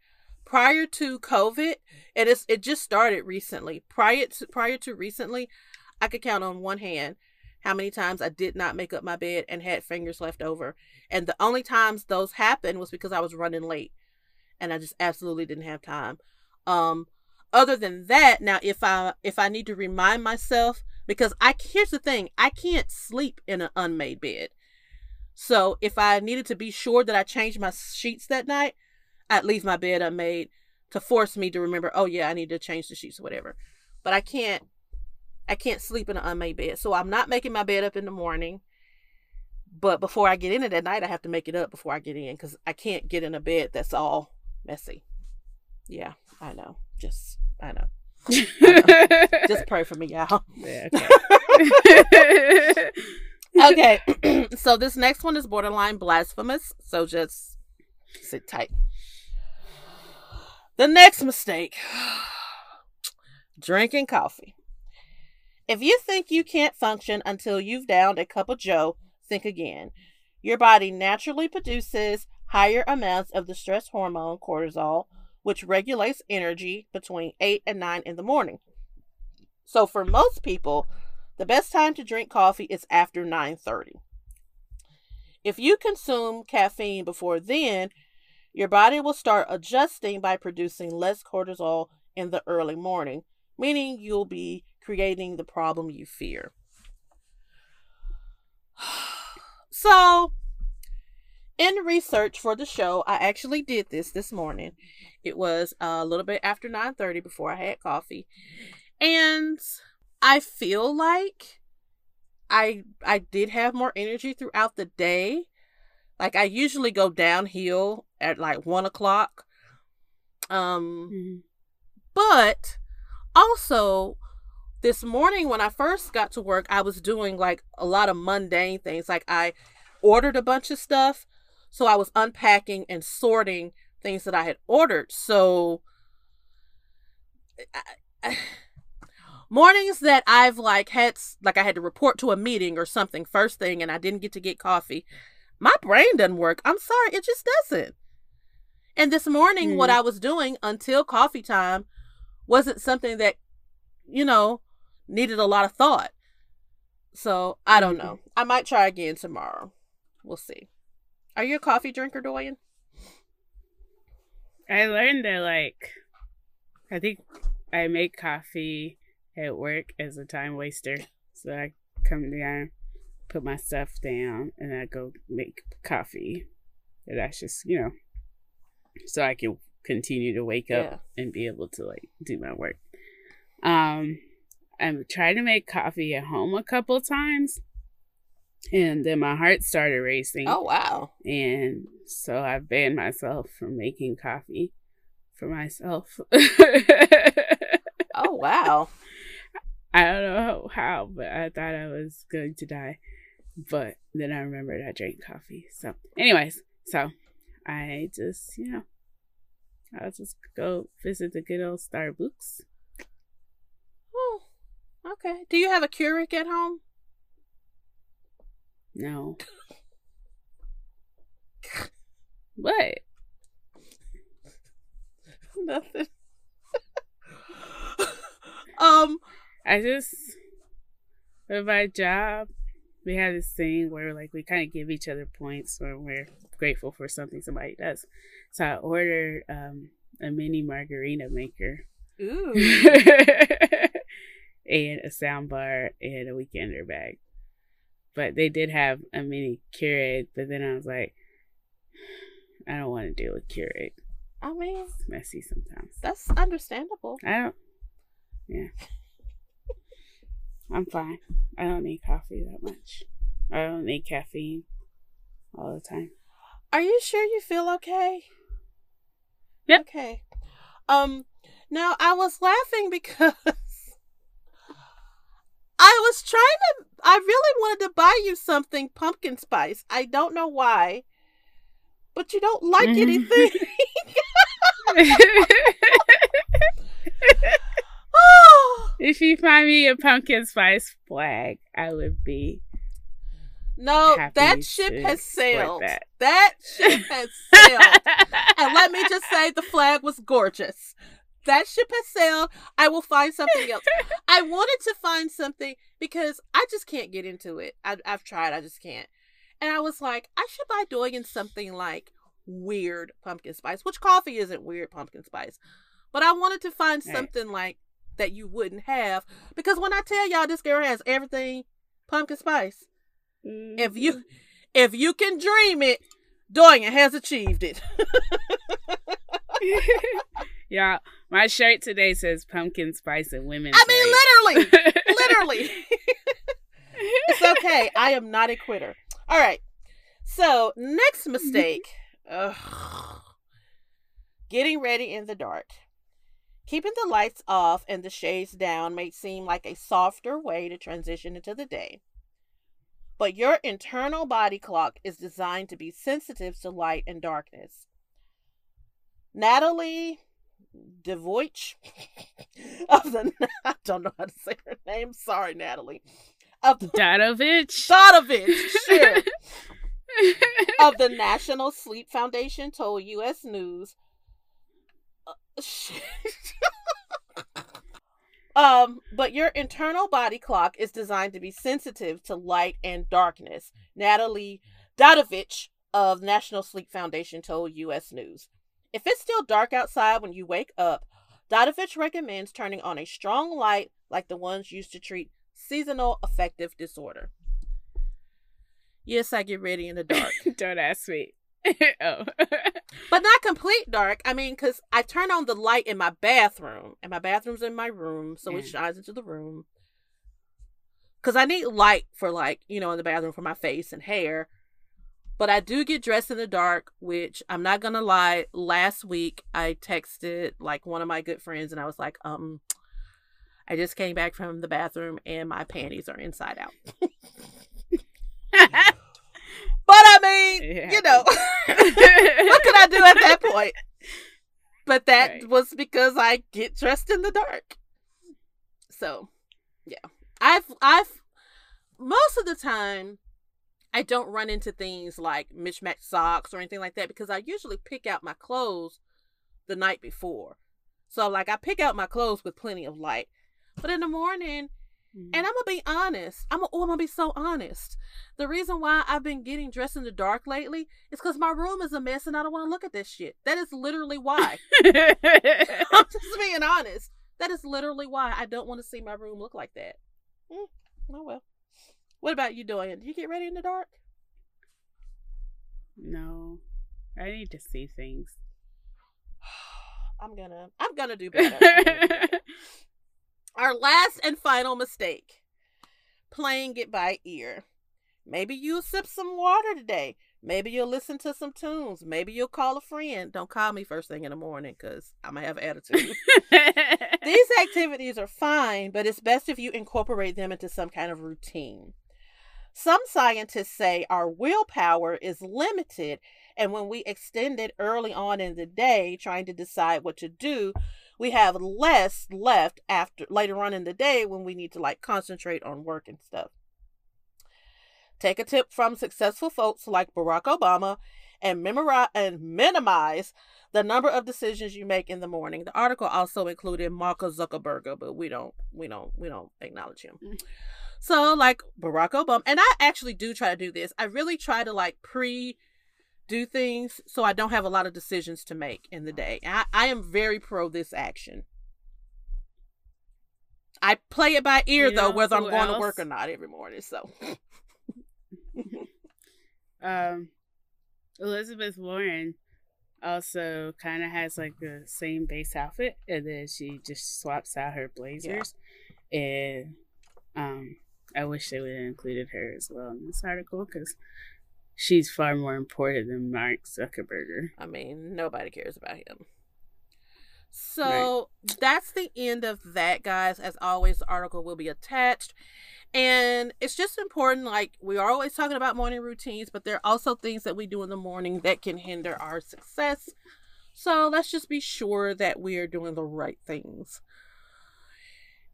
Prior to COVID, and it is it just started recently. Prior to prior to recently, I could count on one hand how many times I did not make up my bed and had fingers left over. And the only times those happened was because I was running late and I just absolutely didn't have time. Um other than that, now if I if I need to remind myself because I here's the thing, I can't sleep in an unmade bed. So if I needed to be sure that I changed my sheets that night, I'd leave my bed unmade to force me to remember, oh yeah, I need to change the sheets or whatever. But I can't I can't sleep in an unmade bed. So I'm not making my bed up in the morning. But before I get in it at night, I have to make it up before I get in because I can't get in a bed that's all messy. Yeah, I know. Just, I know. I [LAUGHS] know. Just pray for me, y'all. Yeah, [LAUGHS] okay. okay. [CLEARS THROAT] so this next one is borderline blasphemous. So just sit tight. The next mistake [SIGHS] drinking coffee. If you think you can't function until you've downed a cup of joe, think again. Your body naturally produces higher amounts of the stress hormone cortisol, which regulates energy between 8 and 9 in the morning. So for most people, the best time to drink coffee is after 9:30. If you consume caffeine before then, your body will start adjusting by producing less cortisol in the early morning, meaning you'll be creating the problem you fear. [SIGHS] So, in research for the show, I actually did this this morning. It was a little bit after 9:30 before I had coffee. And I feel like I I did have more energy throughout the day. Like I usually go downhill at like one o'clock. Um mm-hmm. but also this morning when I first got to work, I was doing like a lot of mundane things. Like I ordered a bunch of stuff, so I was unpacking and sorting things that I had ordered. So I, I, mornings that I've like had like I had to report to a meeting or something first thing and I didn't get to get coffee, my brain doesn't work. I'm sorry, it just doesn't. And this morning, mm. what I was doing until coffee time wasn't something that, you know, needed a lot of thought. So I don't know. I might try again tomorrow. We'll see. Are you a coffee drinker, Doyen? I learned that like I think I make coffee at work as a time waster. So I come down, put my stuff down, and I go make coffee. And that's just, you know, so I can continue to wake up yeah. and be able to like do my work. Um I'm trying to make coffee at home a couple times. And then my heart started racing. Oh wow. And so I banned myself from making coffee for myself. [LAUGHS] oh wow. I don't know how, but I thought I was going to die. But then I remembered I drank coffee. So, anyways, so I just, you know, I'll just go visit the good old Starbucks. Oh, okay. Do you have a Keurig at home? No. [LAUGHS] what? Nothing. [LAUGHS] um, I just with my job, we have this thing where like we kind of give each other points when we're grateful for something somebody does. So I ordered um, a mini margarita maker. Ooh. [LAUGHS] and a sound bar and a weekender bag. But they did have a mini Keurig, but then I was like, I don't want to deal with Keurig. I mean, it's messy sometimes. That's understandable. I don't. Yeah. I'm fine. I don't need coffee that much. I don't need caffeine all the time. Are you sure you feel okay? Yep. Okay. Um now I was laughing [LAUGHS] because I was trying to I really wanted to buy you something pumpkin spice. I don't know why. But you don't like mm-hmm. anything. [LAUGHS] [LAUGHS] [GASPS] if you find me a pumpkin spice flag, I would be. No, that ship has sailed. That. that ship has sailed. and let me just say, the flag was gorgeous. That ship has sailed. I will find something else. [LAUGHS] I wanted to find something because I just can't get into it. I, I've tried, I just can't. And I was like, I should buy Doyen something like weird pumpkin spice, which coffee isn't weird pumpkin spice. But I wanted to find something like that you wouldn't have because when I tell y'all this girl has everything pumpkin spice, mm-hmm. if you if you can dream it, Doyen has achieved it. [LAUGHS] yeah, my shirt today says pumpkin spice and women. I mean, literally, [LAUGHS] literally. it's okay. I am not a quitter. All right. So next mistake. Getting ready in the dark. Keeping the lights off and the shades down may seem like a softer way to transition into the day. But your internal body clock is designed to be sensitive to light and darkness. Natalie Devoich [LAUGHS] of the [LAUGHS] I don't know how to say her name. Sorry, Natalie. Of the Danovich. Danovich, sure. [LAUGHS] of the National Sleep Foundation told U.S. News. Uh, um, but your internal body clock is designed to be sensitive to light and darkness. Natalie Dautovich of National Sleep Foundation told U.S. News. If it's still dark outside when you wake up, Dautovich recommends turning on a strong light like the ones used to treat seasonal affective disorder. Yes, I get ready in the dark. [LAUGHS] Don't ask me. [LAUGHS] oh. [LAUGHS] but not complete dark. I mean, because I turn on the light in my bathroom, and my bathroom's in my room, so mm. it shines into the room. Because I need light for, like, you know, in the bathroom for my face and hair. But I do get dressed in the dark, which I'm not gonna lie. Last week I texted like one of my good friends and I was like, um, I just came back from the bathroom and my panties are inside out. [LAUGHS] but I mean, you know, [LAUGHS] what could I do at that point? But that right. was because I get dressed in the dark. So, yeah. I've I've most of the time I don't run into things like mismatched socks or anything like that because I usually pick out my clothes the night before. So like I pick out my clothes with plenty of light. But in the morning, mm-hmm. and I'm gonna be honest, I'm gonna, oh, I'm gonna be so honest. The reason why I've been getting dressed in the dark lately is because my room is a mess and I don't want to look at this shit. That is literally why. [LAUGHS] I'm just being honest. That is literally why I don't want to see my room look like that. Mm, oh well. What about you, Doyen? Do you get ready in the dark? No. I need to see things. [SIGHS] I'm gonna I'm gonna do better. [LAUGHS] Our last and final mistake. Playing it by ear. Maybe you'll sip some water today. Maybe you'll listen to some tunes. Maybe you'll call a friend. Don't call me first thing in the morning because I'm going to have attitude. [LAUGHS] These activities are fine, but it's best if you incorporate them into some kind of routine. Some scientists say our willpower is limited, and when we extend it early on in the day, trying to decide what to do, we have less left after later on in the day when we need to like concentrate on work and stuff. Take a tip from successful folks like Barack Obama and memorize and minimize the number of decisions you make in the morning. The article also included Mark Zuckerberg, but we don't we don't we don't acknowledge him. Mm. So like Barack Obama, and I actually do try to do this. I really try to like pre do things so I don't have a lot of decisions to make in the day. I, I am very pro this action. I play it by ear you though, whether I'm going else? to work or not every morning. So, [LAUGHS] um, Elizabeth Warren also kind of has like the same base outfit, and then she just swaps out her blazers, yeah. and um, I wish they would have included her as well in this article because she's far more important than Mark Zuckerberg. I mean, nobody cares about him. So right. that's the end of that, guys. As always, the article will be attached. And it's just important, like we are always talking about morning routines, but there are also things that we do in the morning that can hinder our success. So let's just be sure that we are doing the right things.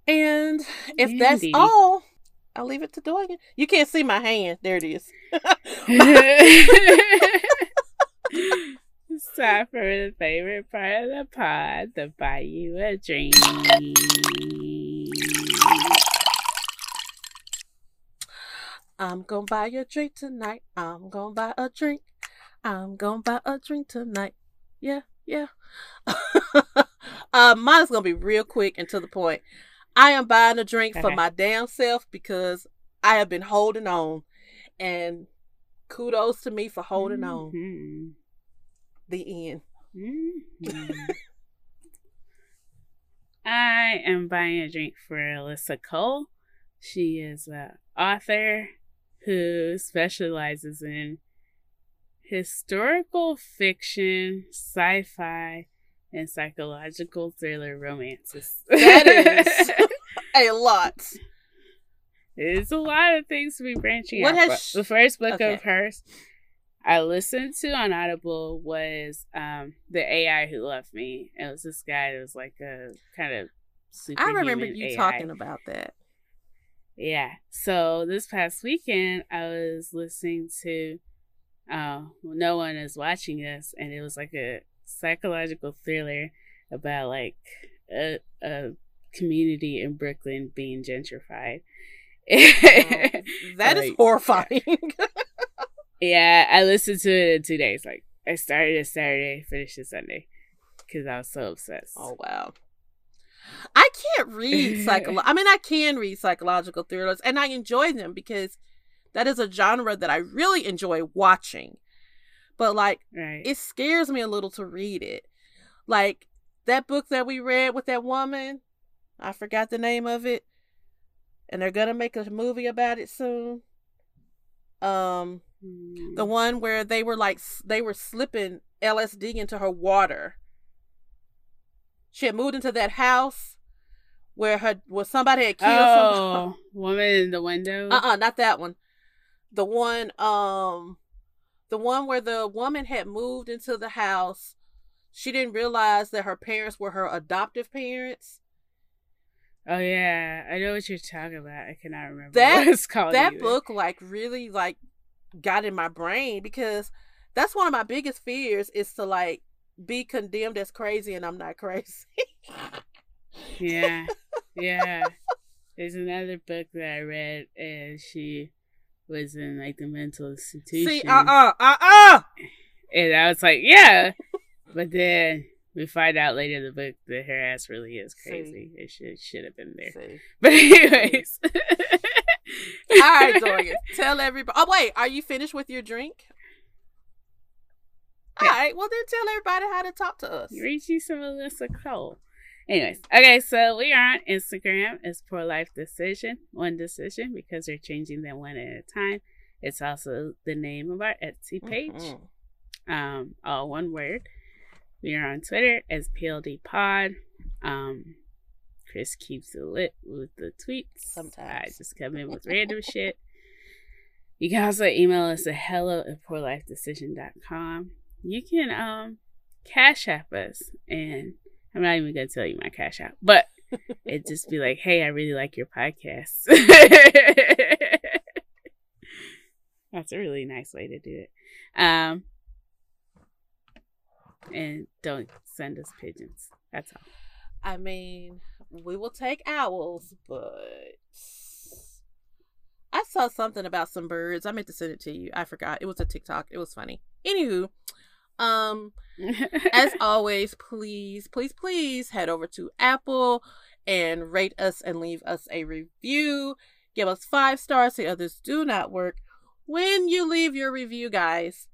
And if Andy. that's all, I'll leave it to Doyen. You can't see my hand. There it is. [LAUGHS] it's time for the favorite part of the pod to buy you a drink. I'm gonna buy you a drink tonight. I'm gonna buy a drink. I'm gonna buy a drink tonight. Yeah, yeah. [LAUGHS] uh, mine's gonna be real quick and to the point. I am buying a drink for my damn self because I have been holding on. And kudos to me for holding mm-hmm. on. The end. Mm-hmm. [LAUGHS] I am buying a drink for Alyssa Cole. She is an author who specializes in historical fiction, sci fi, and psychological thriller romances. [LAUGHS] That is [LAUGHS] a lot. It's a lot of things to be branching what out. Has. The first book okay. of hers, I listened to on Audible was um the AI who loved me. It was this guy that was like a kind of I remember you AI. talking about that. Yeah. So this past weekend I was listening to uh No One is Watching Us and it was like a psychological thriller about like a a community in Brooklyn being gentrified. Oh, that is Like, horrifying. [LAUGHS] Yeah, I listened to it in two days. Like I started it Saturday, finished it Sunday, because I was so obsessed. oh wow. I can't read psycholo- I mean I can read psychological thrillers and I enjoy them because that is a genre that I really enjoy watching. But like Right. it scares me a little to read it. Like that book that we read with that woman, I forgot the name of it, and they're gonna make a movie about it soon. Um, Mm. the one where they were like they were slipping LSD into her water. She had moved into that house where her where somebody had killed oh, woman in the window. Uh uh not that one. The one um the one where the woman had moved into the house. She didn't realize that her parents were her adoptive parents. Oh yeah, I know what you're talking about. I cannot remember That- what [LAUGHS] it's called. that either. book like really like got in my brain because that's one of my biggest fears is to like be condemned as crazy and I'm not crazy. Yeah, [LAUGHS] yeah. There's another book that I read, and she was in like the mental institution. See, uh uh uh uh And I was like, yeah. but then we find out later in the book that her ass really is See. crazy. It should should have been there. See. But anyways. [LAUGHS] All right, Dorian. Tell everybody. Oh wait, are you finished with your drink? All Yeah. right. Well, then tell everybody how to talk to us. Reach you some Alyssa Cole. Anyways, okay, so we are on Instagram. It's Poor Life Decision, one decision, because they're changing them one at a time. It's also the name of our Etsy page. Mhm. um, all one word. We are on Twitter as PLD Pod. Um, Chris keeps it lit with the tweets. Sometimes. I just come in with random shit. You can also email us at hello at poorlifedecision.com. You can um cash app us and I'm not even gonna tell you my cash app, but [LAUGHS] it'd just be like, hey, I really like your podcast. [LAUGHS] That's a really nice way to do it. Um, and don't send us pigeons. That's all. I mean, we will take owls, but I saw something about some birds. I meant to send it to you. I forgot. It was a TikTok. It was funny. Anywho, um, as [LAUGHS] always, please, please, please head over to Apple and rate us and leave us a review. Give us five stars. The others do not work. When you leave your review, guys,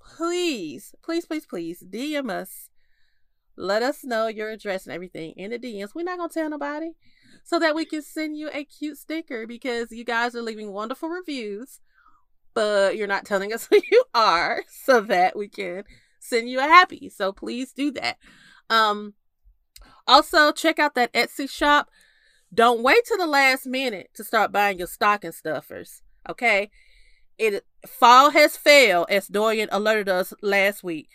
please, please, please, please DM us. Let us know your address and everything in the DMs. We're not gonna tell nobody, so that we can send you a cute sticker because you guys are leaving wonderful reviews, but you're not telling us [LAUGHS] who you are, so that we can send you a happy. So please do that. Um, also check out that Etsy shop. Don't wait till the last minute to start buying your stocking stuffers. Okay, it fall has failed, as Dorian alerted us last week.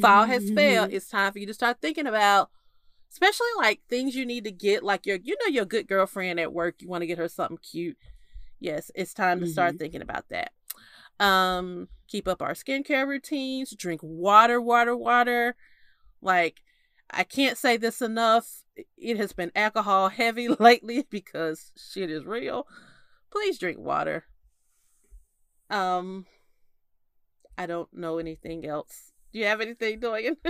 Fall has failed. It's time for you to start thinking about, especially like things you need to get, like your, you know, your good girlfriend at work. You want to get her something cute. Yes, it's time to start thinking about that. Um, keep up our skincare routines. Drink water, water, water. Like, I can't say this enough. It has been alcohol heavy [LAUGHS] lately because shit is real. Please drink water. Um, I don't know anything else. Do you have anything, Doyen? [LAUGHS]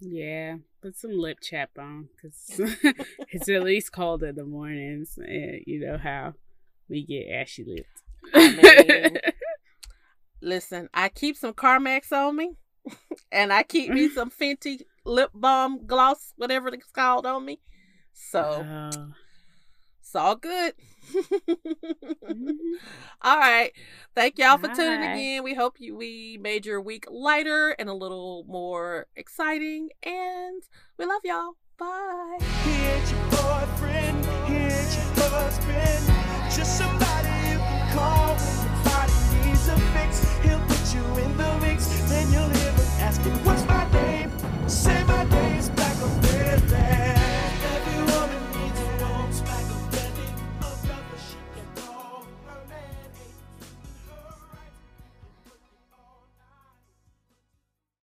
Yeah, put some lip chap on because [LAUGHS] it's at least cold in the mornings. And you know how we get ashy lipped. I [LAUGHS] Listen, I keep some Carmex on me, [LAUGHS] and I keep me some Fenty lip balm gloss, whatever it's called, on me. So Oh. it's all good. Mhm. [LAUGHS] all right. Thank y'all for tuning Bye. again. We hope you we made your week lighter and a little more exciting. And we love y'all. Bye call when your body needs a fix. He'll put you in the mix, then you'll hear him asking, What's my name? Say